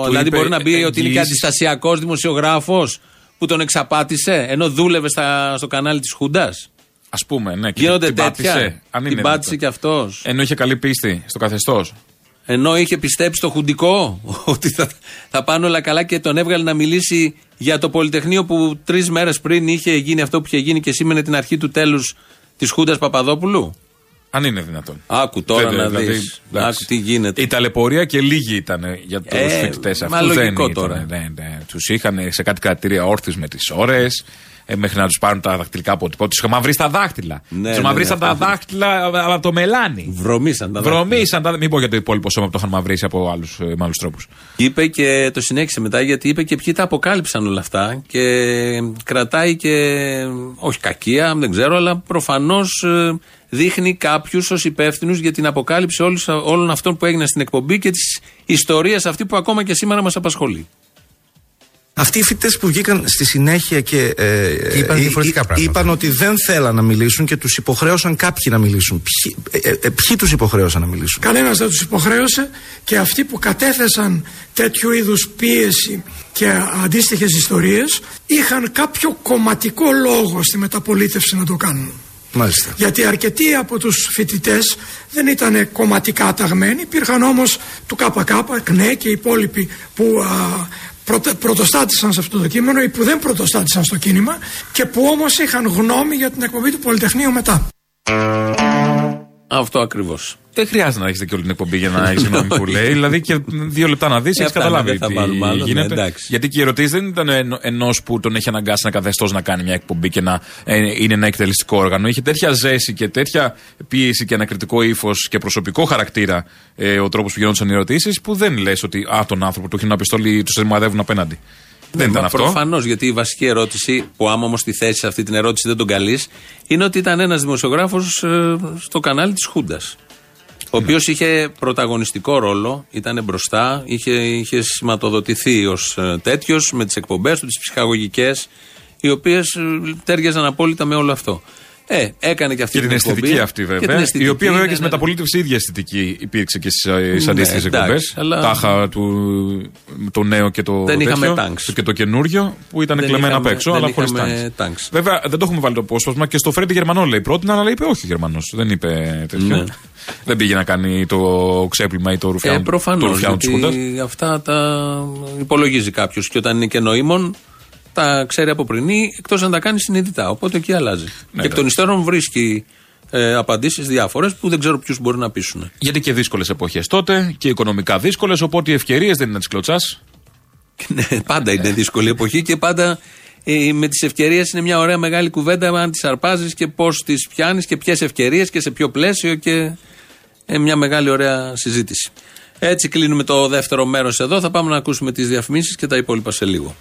δηλαδή είπε μπορεί να μπει ότι είναι και εγγυήσεις. αντιστασιακός δημοσιογράφος που τον εξαπάτησε ενώ δούλευε στα, στο κανάλι της Χούντας. Α πούμε, ναι. και Γίνονται την πάτησε. τέτοια. Αν Την είναι πάτησε δυνατόν. και αυτός. Ενώ είχε καλή πίστη στο καθεστώς. Ενώ είχε πιστέψει στο χουντικό ότι θα, θα πάνε όλα καλά και τον έβγαλε να μιλήσει για το Πολυτεχνείο που τρεις μέρες πριν είχε γίνει αυτό που είχε γίνει και σήμαινε την αρχή του τέλους της Χούντας Παπαδόπουλου. Αν είναι δυνατόν. Άκου τώρα Βέβαια, να δηλαδή, δεις. εντάξει. Άκου τι γίνεται. Η ταλαιπωρία και λίγη ήταν για τους Ε, φοιτητές αυτούς. μα λογικό τώρα. Ναι, ναι. Τους είχαν σε κάτι κρατήρια όρθιου με τις ώρες. Ε, μέχρι να τους πάρουν τα δακτυλικά αποτυπώ. Του είχαν μαυρίσει τα δάχτυλα. Ναι, τους ναι, μαυρίσαν ναι, τα αυτό. δάχτυλα από το μελάνι. Βρωμίσαν τα δάχτυλα. Βρωμίσαν τα. Μην πω για το υπόλοιπο σώμα που το είχαν μαυρίσει από άλλους τρόπους. Είπε και το συνέχισε μετά γιατί είπε και ποιοι τα αποκάλυψαν όλα αυτά και κρατάει και όχι κακία, δεν ξέρω, αλλά προφανώς δείχνει κάποιους ως υπεύθυνους για την αποκάλυψη όλους- όλων αυτών που έγιναν στην εκπομπή και της ιστορίας αυτή που ακόμα και σήμερα μας απασχολεί. Αυτοί οι φοιτητές που βγήκαν στη συνέχεια και, ε, Και είπαν ε, διαφορετικά ε, πράγματα. είπαν ότι δεν θέλαν να μιλήσουν και τους υποχρέωσαν κάποιοι να μιλήσουν. Ποιοι, ε, ε, ε, ποιοι τους υποχρέωσαν να μιλήσουν; Κανένας δεν τους υποχρέωσε και αυτοί που κατέθεσαν τέτοιου είδους πίεση και αντίστοιχες ιστορίες είχαν κάποιο κομματικό λόγο στη μεταπολίτευση να το κάνουν. Μάλιστα. Γιατί αρκετοί από τους φοιτητές δεν ήταν κομματικά ταγμένοι, υπήρχαν όμως του ΚΚ, ΚΝΕ και οι υπόλοιποι που α, πρωτε- πρωτοστάτησαν σε αυτό το κείμενο ή που δεν πρωτοστάτησαν στο κίνημα και που όμως είχαν γνώμη για την εκπομπή του Πολυτεχνείου μετά. Αυτό ακριβώς. Δεν χρειάζεται να έχετε και όλη την εκπομπή για να έχεις γνώμη που λέει. Δηλαδή και δύο λεπτά να δεις, έχεις αυτά, καταλάβει δεν θα τι βάλουμε άλλο, ναι, γίνεται. εντάξει. Γιατί και οι ερωτήσεις δεν ήταν ενός που τον έχει αναγκάσει ένα καθεστώς να κάνει μια εκπομπή και να ε, είναι ένα εκτελεστικό όργανο. Είχε τέτοια ζέση και τέτοια πίεση και ανακριτικό ύφος και προσωπικό χαρακτήρα ε, ο τρόπος που γινόντουσαν οι ερωτήσεις που δεν λες ότι α, τον άνθρωπο του έχει ένα πιστόλι, τους σημαδεύουν απέναντι. Δεν ήταν αυτό. Προφανώς, γιατί η βασική ερώτηση, που άμα όμως τη θέσει αυτή την ερώτηση δεν τον καλείς, είναι ότι ήταν ένας δημοσιογράφος στο κανάλι της Χούντας. Ο οποίος είχε πρωταγωνιστικό ρόλο, ήταν μπροστά, είχε, είχε σηματοδοτηθεί ως τέτοιος με τις εκπομπές του, τις ψυχαγωγικές, οι οποίες τέριαζαν απόλυτα με όλο αυτό. Ε, έκανε και αυτή Και την εκπομπή. αισθητική αυτή Και την βέβαια. αισθητική, η οποία βέβαια ναι, και στη ναι, ναι. μεταπολίτευση η ίδια αισθητική υπήρξε και στις Ναι, αντίστοιχε εντάξει, εκπομπές. αλλά- Τάχα του, το νέο και το. Δεν είχαμε τέτοιο, τάγκς. Και το καινούριο που ήταν Δεν κλεμμένα απ' είχαμε- έξω, δεν αλλά χωρίς είχαμε τάγκς. τάγκς. Βέβαια δεν το έχουμε βάλει το απόσπασμα και στο Φρέντι Γερμανό λέει πρώτη, αλλά είπε όχι Γερμανός. Δεν είπε τέτοιο. Ναι. Δεν πήγε να κάνει το ξέπλυμα ή το Ε, ρουφιάνο το προφανώ. ρουφιάνο της Χούντας. Γιατί αυτά τα υπολογίζει κάποιος. Και όταν είναι και νοήμων, τα ξέρει από πριν εκτός αν τα κάνει συνειδητά. Οπότε εκεί αλλάζει. Ναι, και εκ των υστέρων βρίσκει ε, απαντήσεις διάφορες που δεν ξέρω ποιους μπορεί να πείσουν. Γιατί και δύσκολες εποχές τότε και οικονομικά δύσκολες, οπότε οι ευκαιρίες δεν είναι να τι κλωτσά. Ναι, πάντα είναι δύσκολη εποχή και πάντα ε, με τις ευκαιρίες είναι μια ωραία μεγάλη κουβέντα αν τις αρπάζεις και πώς τις πιάνεις και ποιες ευκαιρίες και σε ποιο πλαίσιο και ε, μια μεγάλη ωραία συζήτηση. Έτσι κλείνουμε το δεύτερο μέρος εδώ. Θα πάμε να ακούσουμε τις διαφημίσεις και τα υπόλοιπα σε λίγο.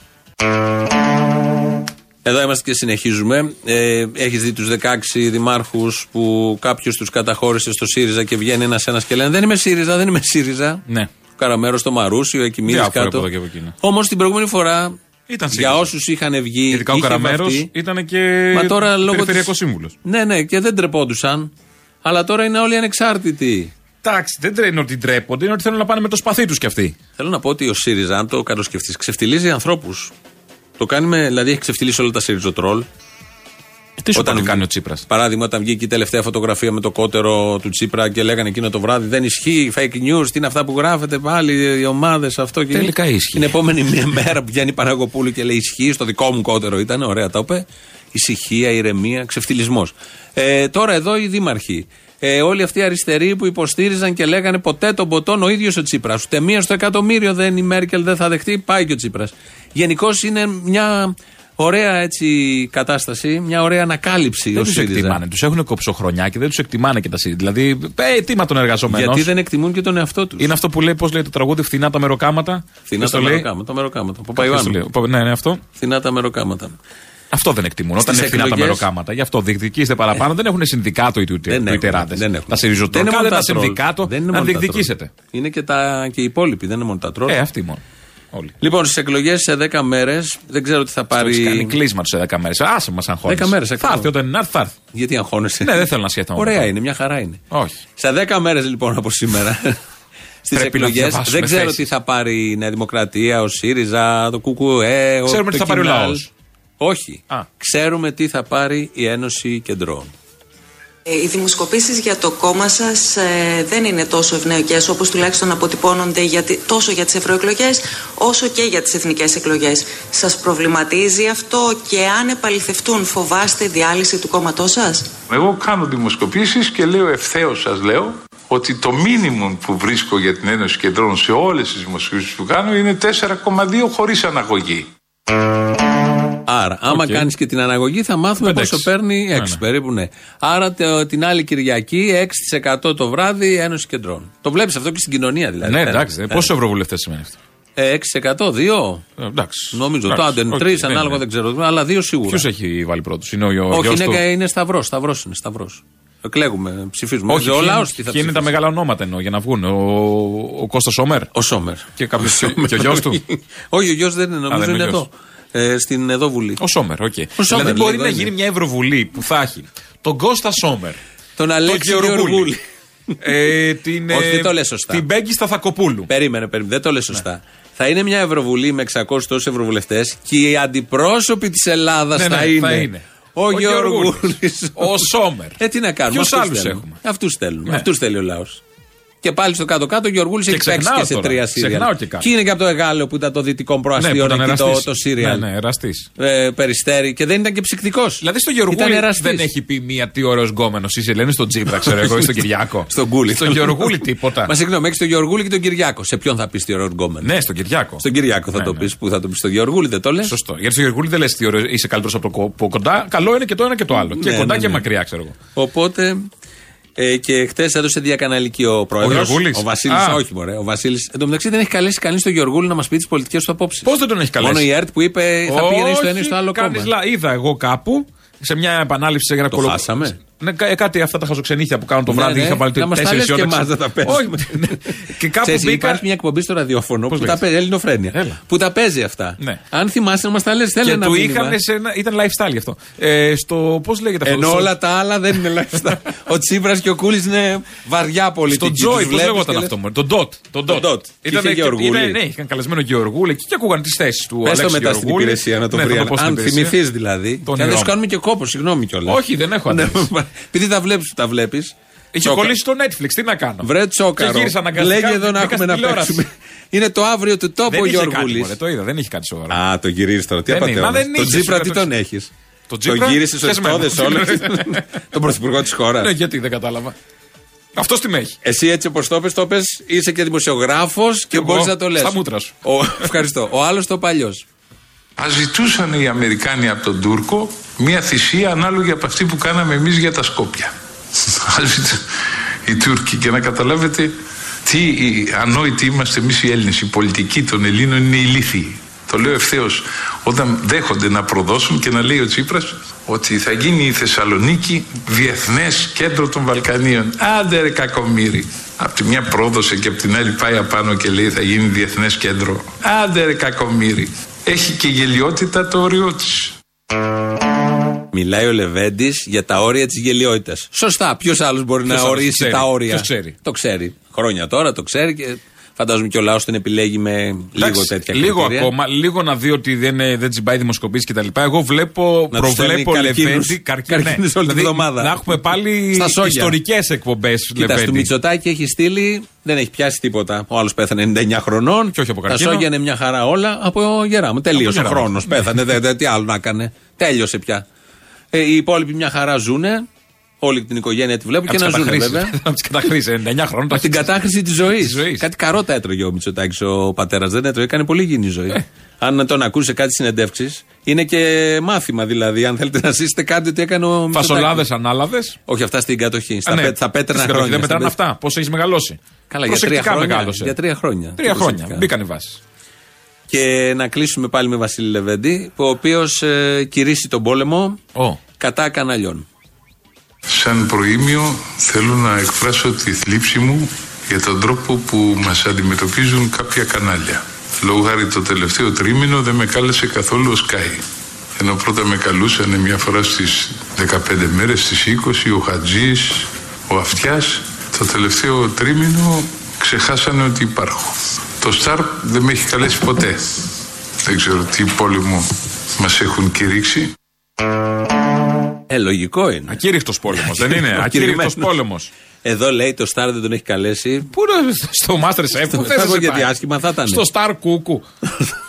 Εδώ είμαστε και συνεχίζουμε. Ε, Έχεις δει τους 16 δημάρχους που κάποιος τους καταχώρησε στο ΣΥΡΙΖΑ και βγαίνει ένα-ένα και λένε Δεν είμαι ΣΥΡΙΖΑ, δεν είμαι ΣΥΡΙΖΑ. Ναι. Καραμέρο στο Μαρούσι, ο Εκημίδη Διάφορα κάτω. από εδώ και από εκεί, ναι. Όμως την προηγούμενη φορά. Ήταν για ΣΥΡΙΖΑ. όσους είχαν βγει. Ειδικά ο είχε Καραμέρος βαφτεί. ήταν και Μα τώρα λόγω περιφερειακός της- σύμβουλος. Ναι, ναι, και δεν τρεπόντουσαν. Αλλά τώρα είναι όλοι ανεξάρτητοι. Εντάξει, δεν τρέχει ότι ντρέπονται, είναι ότι θέλουν να πάνε με το σπαθί τους κι αυτοί. Θέλω να πω ότι ο ΣΥΡΙΖΑ, αν το καλοσκεφτεί, ξεφτιλίζει ανθρώπους. Το κάνει με, δηλαδή έχει ξεφτυλίσει όλα τα ΣΥΡΙΖΟΤΡΟΛ. Τι σου Όταν κάνει, κάνει ο βγει- Τσίπρας; Παράδειγμα, όταν βγήκε η τελευταία φωτογραφία με το κότερο του Τσίπρα και λέγανε εκείνο το βράδυ Δεν ισχύει, fake news, τι είναι αυτά που γράφετε πάλι, οι ομάδες, αυτό και. Τελικά ίσχυε. Την επόμενη μία μέρα που βγαίνει η Παναγοπούλου και λέει Ισχύει, στο δικό μου κότερο ήταν, ωραία το είπε. Ησυχία, ηρεμία, ξεφτυλισμός. Ε, τώρα εδώ οι δήμαρχοι. Ε, όλοι αυτοί οι αριστεροί που υποστήριζαν και λέγανε ποτέ τον ποτόν ο ίδιος ο Τσίπρας. Ούτε μία στο εκατομμύριο δεν η Μέρκελ δεν θα δεχτεί, πάει και ο Τσίπρας. Γενικώς είναι μια Ωραία έτσι κατάσταση, μια ωραία ανακάλυψη Δεν ο τους ΣΥΡΙΖΑ. εκτιμάνε. Τους έχουν κοψοχρονιά και δεν τους εκτιμάνε και τα ΣΥΡΙΖΑ. Δηλαδή, ε, τίμα των εργαζομένων. Γιατί δεν εκτιμούν και τον εαυτό τους. Είναι αυτό που λέει, πώς λέει το τραγούδι, φθηνά τα μεροκάματα. Φθηνά Ποιος τα το λέει; μεροκάματα. Τα μεροκάματα. Ποιος Παπαϊωάννου. το λέει; Πα- Ναι, ναι, αυτό. Φθηνά τα μεροκάματα. Αυτό δεν εκτιμούν. Όταν Στις είναι φθηνά τα εκλογές- μεροκάματα. Γι' αυτό διεκδικήστε παραπάνω. Δεν έχουν συνδικάτο οι Δεν έχουν, Τουιτεράδε. δεν έχουν. Τα Δεν είναι Σιριζοτρόκα μόνο δεν τα τα τρόλ. συνδικάτο. Δεν είναι Να μόνο τα διεκδικήσετε. τρόλ. Είναι και, τα, και οι υπόλοιποι, δεν είναι μόνο τα τρόλ. Ε, αυτοί μόνο. Όλοι. Λοιπόν, στις εκλογές σε 10 μέρες δεν ξέρω τι θα Του κάνει πάρει. κλείσμα σε 10 μέρες. Άσε μας αγχώνεις. 10 μέρες, Θα ακριβώς. έρθει όταν είναι, να έρθει, θα έρθει. Γιατί αγχώνεσαι; Ναι, δεν θέλω να σκέφτομαι. Ωραία είναι, μια χαρά είναι. Όχι. Σε 10 μέρες λοιπόν από σήμερα. Στις Πρέπει να εκλογές διαβάσουμε δεν ξέρω θέσεις. τι θα πάρει η Νέα Δημοκρατία, ο ΣΥΡΙΖΑ, το ΚΚΕ. ο- Ξέρουμε το τι θα πάρει ο Κινάλ. Λαός. Όχι. Α. Ξέρουμε τι θα πάρει η Ένωση Κεντρών. Ε, Οι δημοσκοπήσεις για το κόμμα σας ε, δεν είναι τόσο ευνοϊκές όπως τουλάχιστον αποτυπώνονται για, τη- τόσο για τις ευρωεκλογές όσο και για τις εθνικές εκλογές. Σας προβληματίζει αυτό και αν επαληθευτούν φοβάστε διάλυση του κόμματός σας; Εγώ κάνω δημοσκοπήσεις και λέω ευθέως σας λέω ότι το μίνιμουμ που βρίσκω για την Ένωση Κεντρών σε όλες τις δημοσκοπήσεις που κάνω είναι 4,2 χωρίς αναγωγή. Άρα, άμα Οκ. κάνεις και την αναγωγή, θα μάθουμε Πέντε, πόσο έξι. παίρνει 6 Ναι, ναι. περίπου, ναι. Άρα τε- την άλλη Κυριακή 6% το βράδυ Ένωση Κεντρών. Το βλέπεις αυτό και στην κοινωνία δηλαδή. Ναι, Πέρα. εντάξει. Πέρα. Πόσους ευρωβουλευτές σημαίνει αυτό; Ε, 6%, 2. Ε, Εντάξει. Νομίζω. Το Εντάξει, άντε, οκ, 3 ναι, ανάλογα ναι. δεν ξέρω. Αλλά 2 σίγουρα. Ποιος έχει βάλει πρώτος, είναι ο, ο Όχι, γιος είναι, του. είναι σταυρός. Σταυρός είναι. Σταυρός. Εκλέγουμε, ψηφίζουμε. Όχι, ο ποιοι λαός είναι- τι θα ποιοι είναι τα ψηφίσει; μεγάλα ονόματα εννοώ για να βγουν. Ο, ο Κώστας Σόμερ. Ο Σόμερ. Και, κάποιος, και ο γιος του. Όχι, ο γιος δεν είναι, νομίζω δεν είναι είναι ο εδώ. Ε, στην εδώ Βουλή. Ο Σόμερ, οκ. Ο Σόμερ, δηλαδή μπορεί λίγο να είναι. γίνει μια ευρωβουλή που θα έχει τον Κώστα Σόμερ, Τον Αλέξη Γεωργούλη. Γεωργούλη. ε, την, Όχι, ε, δεν το λες σωστά. την Πέγκυ Σταθακοπούλου. Περίμενε, περίμενε. Δεν το λες σωστά. Ναι. Θα είναι μια Ευρωβουλή με 600 τόσους ευρωβουλευτές και οι αντιπρόσωποι της Ελλάδας Ναι, ναι, θα, είναι. θα είναι. Ο, Ο Γεωργούλη. Γεωργούλης. Ο Σόμερ. Ε, τι να κάνουμε. Ποιους αυτούς άλλους θέλουμε. έχουμε; Αυτούς θέλουμε. Ναι. Αυτούς θέλει ο λαός. Και πάλι στο κάτω-κάτω ο Γεωργούλης Και έχει παίξει ξεχνάω και σε τώρα. τρία Ξεχνάω σύρια. και κάτι. Και είναι και από το Εγάλεο που ήταν το δυτικό Ναι, που προαστείο ήταν εκεί το, εραστής. το σύριαλ. Ναι, ναι, εραστής. Ε, περιστέρι και δεν ήταν και ψυκτικός. Δηλαδή στο Γεωργούλη δεν έχει πει μία τι ωραίος γκόμενος είσαι, λένε στον Τζίπρα, ξέρω εγώ, ή στον Κυριάκο. Στον Γκούλη. Στον Γεωργούλη τίποτα. Μα συγγνώμη, έχει τον Γεωργούλη και τον Κυριάκο. Σε ποιον θα πεις τι ωραίος γκόμενος; Ναι, στον Κυριάκο. Στον Κυριάκο θα Ναι, το ναι. πεις. Πού θα το πεις, στον Γεωργούλη δεν το λες; Σωστό. Γιατί στο Γεωργούλη δεν λες τι ωραίος, είσαι καλύτερος από το κο- από κοντά. Καλό είναι και το ένα και το άλλο. και Ναι, κοντά ναι, και ναι. μακριά, ξέρω εγώ. Οπότε. Ε, και χτε έδωσε διακαναλική ο πρόεδρος. Γεωργούλης; Ο Βασίλης, Α. όχι μωρέ. Ο Βασίλης, εν τω μεταξύ δεν έχει καλέσει κανείς τον Γεωργούλη να μας πει τις πολιτικές του απόψεις. Πώς δεν τον έχει καλέσει; Μόνο η ΕΡΤ που είπε θα πήγαινε στο ένα ή στο άλλο κάνεις κόμμα. λα- Είδα εγώ κάπου σε μια επανάληψη για ένα Το κολο- χάσαμε; Ναι, κα- κάτι αυτά τα χαζοξενήθια που κάνουν το Ναι, βράδυ. ναι. Είχα βάλει Να μας τα τέσσερις λες και ώρες. εμάς να τα παίζουμε. Όχι, ναι. Και κάπου Ξέρεις, μπήκα. Υπάρχει μια εκπομπή στο ραδιόφωνο που τα λέγεται; παίζει, Ελληνοφρένεια. Έλα. Που τα παίζει αυτά. Ναι. Αν θυμάσαι να μας τα λες, θέλει Και ένα του μήνυμα. είχαν σε ένα. ήταν lifestyle γι' αυτό. Ε, στο. Πώς λέγεται αυτό. Ενώ στο- όλα τα άλλα δεν είναι lifestyle. ο Τσίπρας και ο Κούλης είναι βαριά πολιτική. Στον Τζόι, Τους πώς βλέπεις λεγόταν και λες, αυτό. μωρέ, Τον Ντότ. Τον Τον Ντότ. Και είχε Γεωργούλη. ήταν- Ναι, είχαν καλεσμένο Γεωργούλη εκεί και ακούγαν τις θέσεις του. Πες το Αλέξη μετά στην Γεωργούλη. υπηρεσία να το Ναι, θα βρει. πω στην Αν υπηρεσία. θυμηθείς δηλαδή. Τον Και να ήρω. σου κάνουμε και κόπος, συγγνώμη κιόλας. Όχι, δεν έχω αντίρρηση. Επειδή τα βλέπεις που τα βλέπεις. Είχε κολλήσει στο Netflix, τι να κάνω; Βρε τσόκαρο. Και γύρισα αναγκαστικά. Λέγε εδώ να μπήκα έχουμε στην να τηλεόραση. παίξουμε. Είναι το αύριο του τόπου Δεν ο είχε κάτι, Γιώργουλη. μωρέ, Το είδα, δεν είχε κάτι σοβαρό. Α, το γυρίζεις τώρα. Τι Δεν είναι. Μα απαταιώνα. δεν Τον είχε, Τζίπρα σου τι λέω, τον έχεις; Τον Το Τζίπρα, γύρισες στου χεσμένο. εστόδες όλες; Τον πρωθυπουργό της χώρας. Ναι, γιατί δεν κατάλαβα. Αυτός τι με έχει. Εσύ έτσι όπως το πες, το πες, είσαι και δημοσιογράφος και Εγώ, μπορείς να το λες. στα μούτρα σου. Ευχαριστώ. Ο άλλος το παλιός. Α ζητούσαν οι Αμερικάνοι από τον Τούρκο μια θυσία ανάλογη από αυτή που κάναμε εμείς για τα Σκόπια. Ας ζητούν οι Τούρκοι και να καταλάβετε τι ανόητοι είμαστε εμείς οι Έλληνες. Η πολιτική των Ελλήνων είναι ηλίθιη. Το λέω ευθέως όταν δέχονται να προδώσουν και να λέει ο Τσίπρας ότι θα γίνει η Θεσσαλονίκη διεθνές κέντρο των Βαλκανίων. Άντε ρε κακομύρι. Απ' τη μια πρόδωσε και απ' την άλλη πάει απάνω και λέει θα γίνει διεθνές κέντρο. Άντε ρε κακομύρι. Έχει και γελιότητα το όριό της. Μιλάει ο Λεβέντης για τα όρια της γελιότητας. Σωστά. Ποιος άλλος μπορεί Ποιος να άλλος ορίσει ξέρει. τα όρια; Ποιος ξέρει; Το ξέρει. Χρόνια τώρα το ξέρει και φαντάζομαι και ο λαός τον επιλέγει με λίγο Εντάξει, τέτοια Λίγο κριτήρια. ακόμα, λίγο να δει ότι δεν, ε, δεν τσιμπάει δημοσκοπήσει κτλ. Εγώ βλέπω, Να τους προβλέπω στέλνει καρκίνους. Λεβέντη. Καρκίνους όλη την εβδομάδα. Να έχουμε πάλι Στα σόγια. ιστορικές εκπομπές. Κοίτα, στο Μητσοτάκι έχει στείλει, δεν έχει πιάσει τίποτα. Ο άλλος πέθανε 99 χρονών. Και όχι από Τα καρκίνο. σόγια είναι μια χαρά όλα από γερά μου. Τελείωσε ο γερά μου. χρόνος. Πέθανε. δε- δε- τι άλλο να έκανε. Τέλειωσε πια. Ε, οι υπόλοιποι μια χαρά ζουνε. Όλη την οικογένεια τη βλέπω και να ζουν βέβαια. Να τις καταχρήσεις. 99 χρόνια. Από την κατάχρηση της ζωής. Κάτι καρότα έτρωγε ο Μητσοτάκης ο πατέρας. Δεν έτρωγε, έκανε πολύ υγιεινή ζωή. Ε. Αν τον ακούσει σε κάτι συνεντεύξεις, είναι και μάθημα δηλαδή. Αν θέλετε να ζήσετε κάτι ότι έκανε ο Μητσοτάκης. Φασολάδες, ανάλαδε. Όχι, αυτά στην κατοχή. Στα, Α, ναι. πέ, στα πέτρινα Στην κατοχή χρόνια. Δεν μετράνε Στα πέ- αυτά. Πώς έχεις μεγαλώσει. Καλά, για τρία Προσεκτικά χρόνια. μεγάλωσε. Για τρία χρόνια. Τρία χρόνια. Προσεκτικά. Μπήκαν οι βάσεις. Και να κλείσουμε πάλι με Βασίλη Λεβέντη, ο οποίος ε, κηρύσσει τον πόλεμο κατά καναλιών. Σαν προήμιο θέλω να εκφράσω τη θλίψη μου για τον τρόπο που μας αντιμετωπίζουν κάποια κανάλια. Λόγω χάρη το τελευταίο τρίμηνο δεν με κάλεσε καθόλου ο Sky. Ενώ πρώτα με καλούσαν μια φορά στις 15 μέρες, στις 20, ο Χατζής, ο Αυτιάς. Το τελευταίο τρίμηνο ξεχάσανε ότι υπάρχω. Το Star δεν με έχει καλέσει ποτέ. Δεν ξέρω τι πόλεμο μας έχουν κηρύξει. Ε, λογικό είναι. Ακήρυχτο πόλεμος, δεν είναι; Ακήρυχτο Ακυρημένος. πόλεμος. Εδώ λέει το Σταρ δεν τον έχει καλέσει. Πού είναι στο Masterchef, πού Θα θες πω να γιατί πάει; άσχημα θα ήταν. Στο Star Κούκου.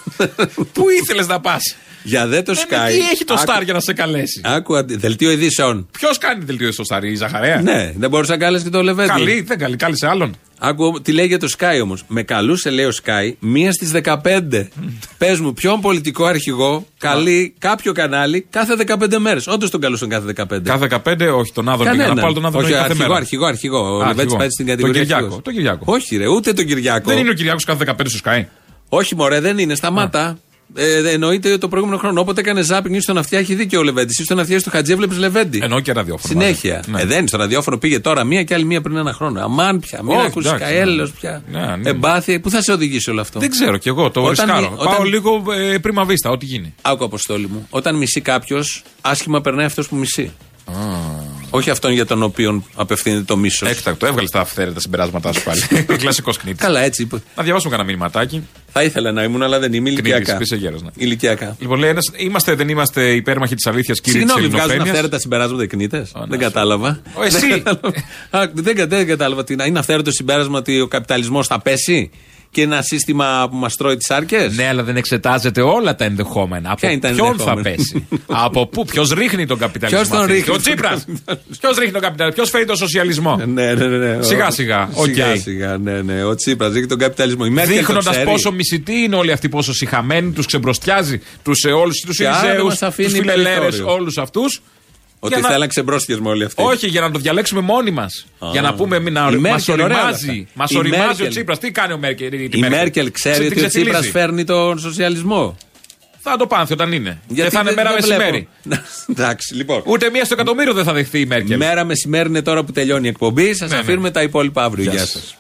Πού ήθελες να πας; Για δε το Ε, Sky. τι έχει το Άκου- Star για να σε καλέσει; Άκου, αντι- δελτίο ειδήσεων. Ποιος κάνει δελτίο στο Star, η Ζαχαρέα; Ναι, δεν μπορούσε να κάλεσε και το Λεβέντι. Καλή, δεν καλή, κάλεσε άλλον. Άκου τι λέει για το Sky όμως. Με καλούσε, λέει ο Sky, μία στις 15. Πες μου, ποιον πολιτικό αρχηγό καλεί κάποιο κανάλι κάθε 15 μέρες; Όντως τον καλούσαν κάθε 15. Κάθε 15, όχι τον Άδων πήγα Κανέναν. να πάω τον Άδων Όχι, κάθε αρχηγό, μέρα. αρχηγό, αρχηγό. Ο Α, Λεβέντη αρχηγό. πάει στην Τον κατηγορία. Κυριάκο, αρχηγός. τον Κυριάκο. Όχι, ρε, ούτε τον Κυριάκο. Δεν είναι ο Κυριάκος κάθε 15 στο Sky. Όχι, μωρέ, δεν είναι. Σταμάτα. Ε, εννοείται το προηγούμενο χρόνο. Όποτε έκανε ζάπινγκ στον αυτιά, έχει δίκιο ο Λεβέντη. Ή στον αυτιά, στο Χατζή, έβλεπες Λεβέντη. Εννοώ και ραδιόφωνο. Συνέχεια. μάλλον. Ναι. Ε, δεν είναι στο ραδιόφωνο, πήγε τώρα μία και άλλη μία πριν ένα χρόνο. Αμάν πια. Μην Όχι, ακούσει εντάξει, καέλος ναι. πια. Ναι, ναι. Εμπάθεια. Πού θα σε οδηγήσει όλο αυτό; Δεν ξέρω κι εγώ, το Όταν ρισκάρω. μη- όταν- Πάω λίγο ε, πρίμα βίστα, ό,τι γίνει. Άκου αποστόλη μου. Όταν μισεί κάποιος, άσχημα περνάει αυτός που μισεί. Όχι αυτόν για τον οποίο απευθύνεται το μίσος. Έκτακτο, έβγαλε τα αυθαίρετα συμπεράσματά σου πάλι. Κλασικός κνήτης. Καλά, έτσι. είπε. Να διαβάσουμε κανένα μηνυματάκι. Θα ήθελα να ήμουν, αλλά δεν είμαι ηλικιακά. Κνήτης, είσαι γέρος, ναι. Ηλικιακά. Λοιπόν, λέει ένας, είμαστε, δεν είμαστε υπέρμαχοι της αλήθειας, κύριε της Συγγνώμη, βγάζουν ελληνοφρένεια. αυθαίρετα συμπεράσματα οι κνήτες; Δεν ναι, κατάλαβα. Ο, εσύ. Δεν κατάλαβα. Α, δεν, κα- δεν κατάλαβα. τι να- Είναι αυθαίρετο συμπέρασμα ότι ο καπιταλισμός θα πέσει; Και ένα σύστημα που μας τρώει τις άρκε. Ναι, αλλά δεν εξετάζεται όλα τα ενδεχόμενα. Από Ποια είναι τα ποιον θα ενδεχόμενα; πέσει; Από πού, ποιος ρίχνει τον καπιταλισμό. Ποιος τον αυτή τη ρίχνει στιγμή; Ο τον Τσίπρας. Ποιος ρίχνει τον καπιταλισμό, ποιος φέρει τον σοσιαλισμό; Ναι, ναι, ναι, ναι. Σιγά σιγά. οκ. Σιγά σιγά, ναι, ναι. Ο Τσίπρας δείχνει τον καπιταλισμό. Η Μέρκελ το Δείχνοντας ξέρει. πόσο μισητοί είναι όλοι αυτοί, πόσο συχαμένοι, τους ξεμπροστιάζει τους ε, όλους τους Και άρα δεν Ιριζέου, μας τους αφήνει φιλελέρες, περιθώριο. όλους αυτούς. Ότι θέλαν να ξεμπρόστιασμα όλοι αυτοί. Όχι, για να το διαλέξουμε μόνοι μας. Για να πούμε, μην- να Η μας Μέρκελ, ωραία όλα οριμάζει. αυτά. Μας Η οριμάζει ο Μέρκελ. Τσίπρας. Τι κάνει ο Μέρκελ. Η Μέρκελ; Ξέρει ότι ο Τσίπρας φέρνει τον σοσιαλισμό. Θα το πάνθει όταν είναι. Γιατί και θα είναι δεν- μέρα δεν βλέπω. μεσημέρι. Εντάξει, λοιπόν. Ούτε μία στο εκατομμύριο δεν θα δεχθεί η Μέρκελ. Μέρα μεσημέρι είναι τώρα που τελειώνει η εκπομπή. Σας Ναι, ναι. αφήνουμε τα υπόλοιπα αύριο. Γεια Γεια σας. σας.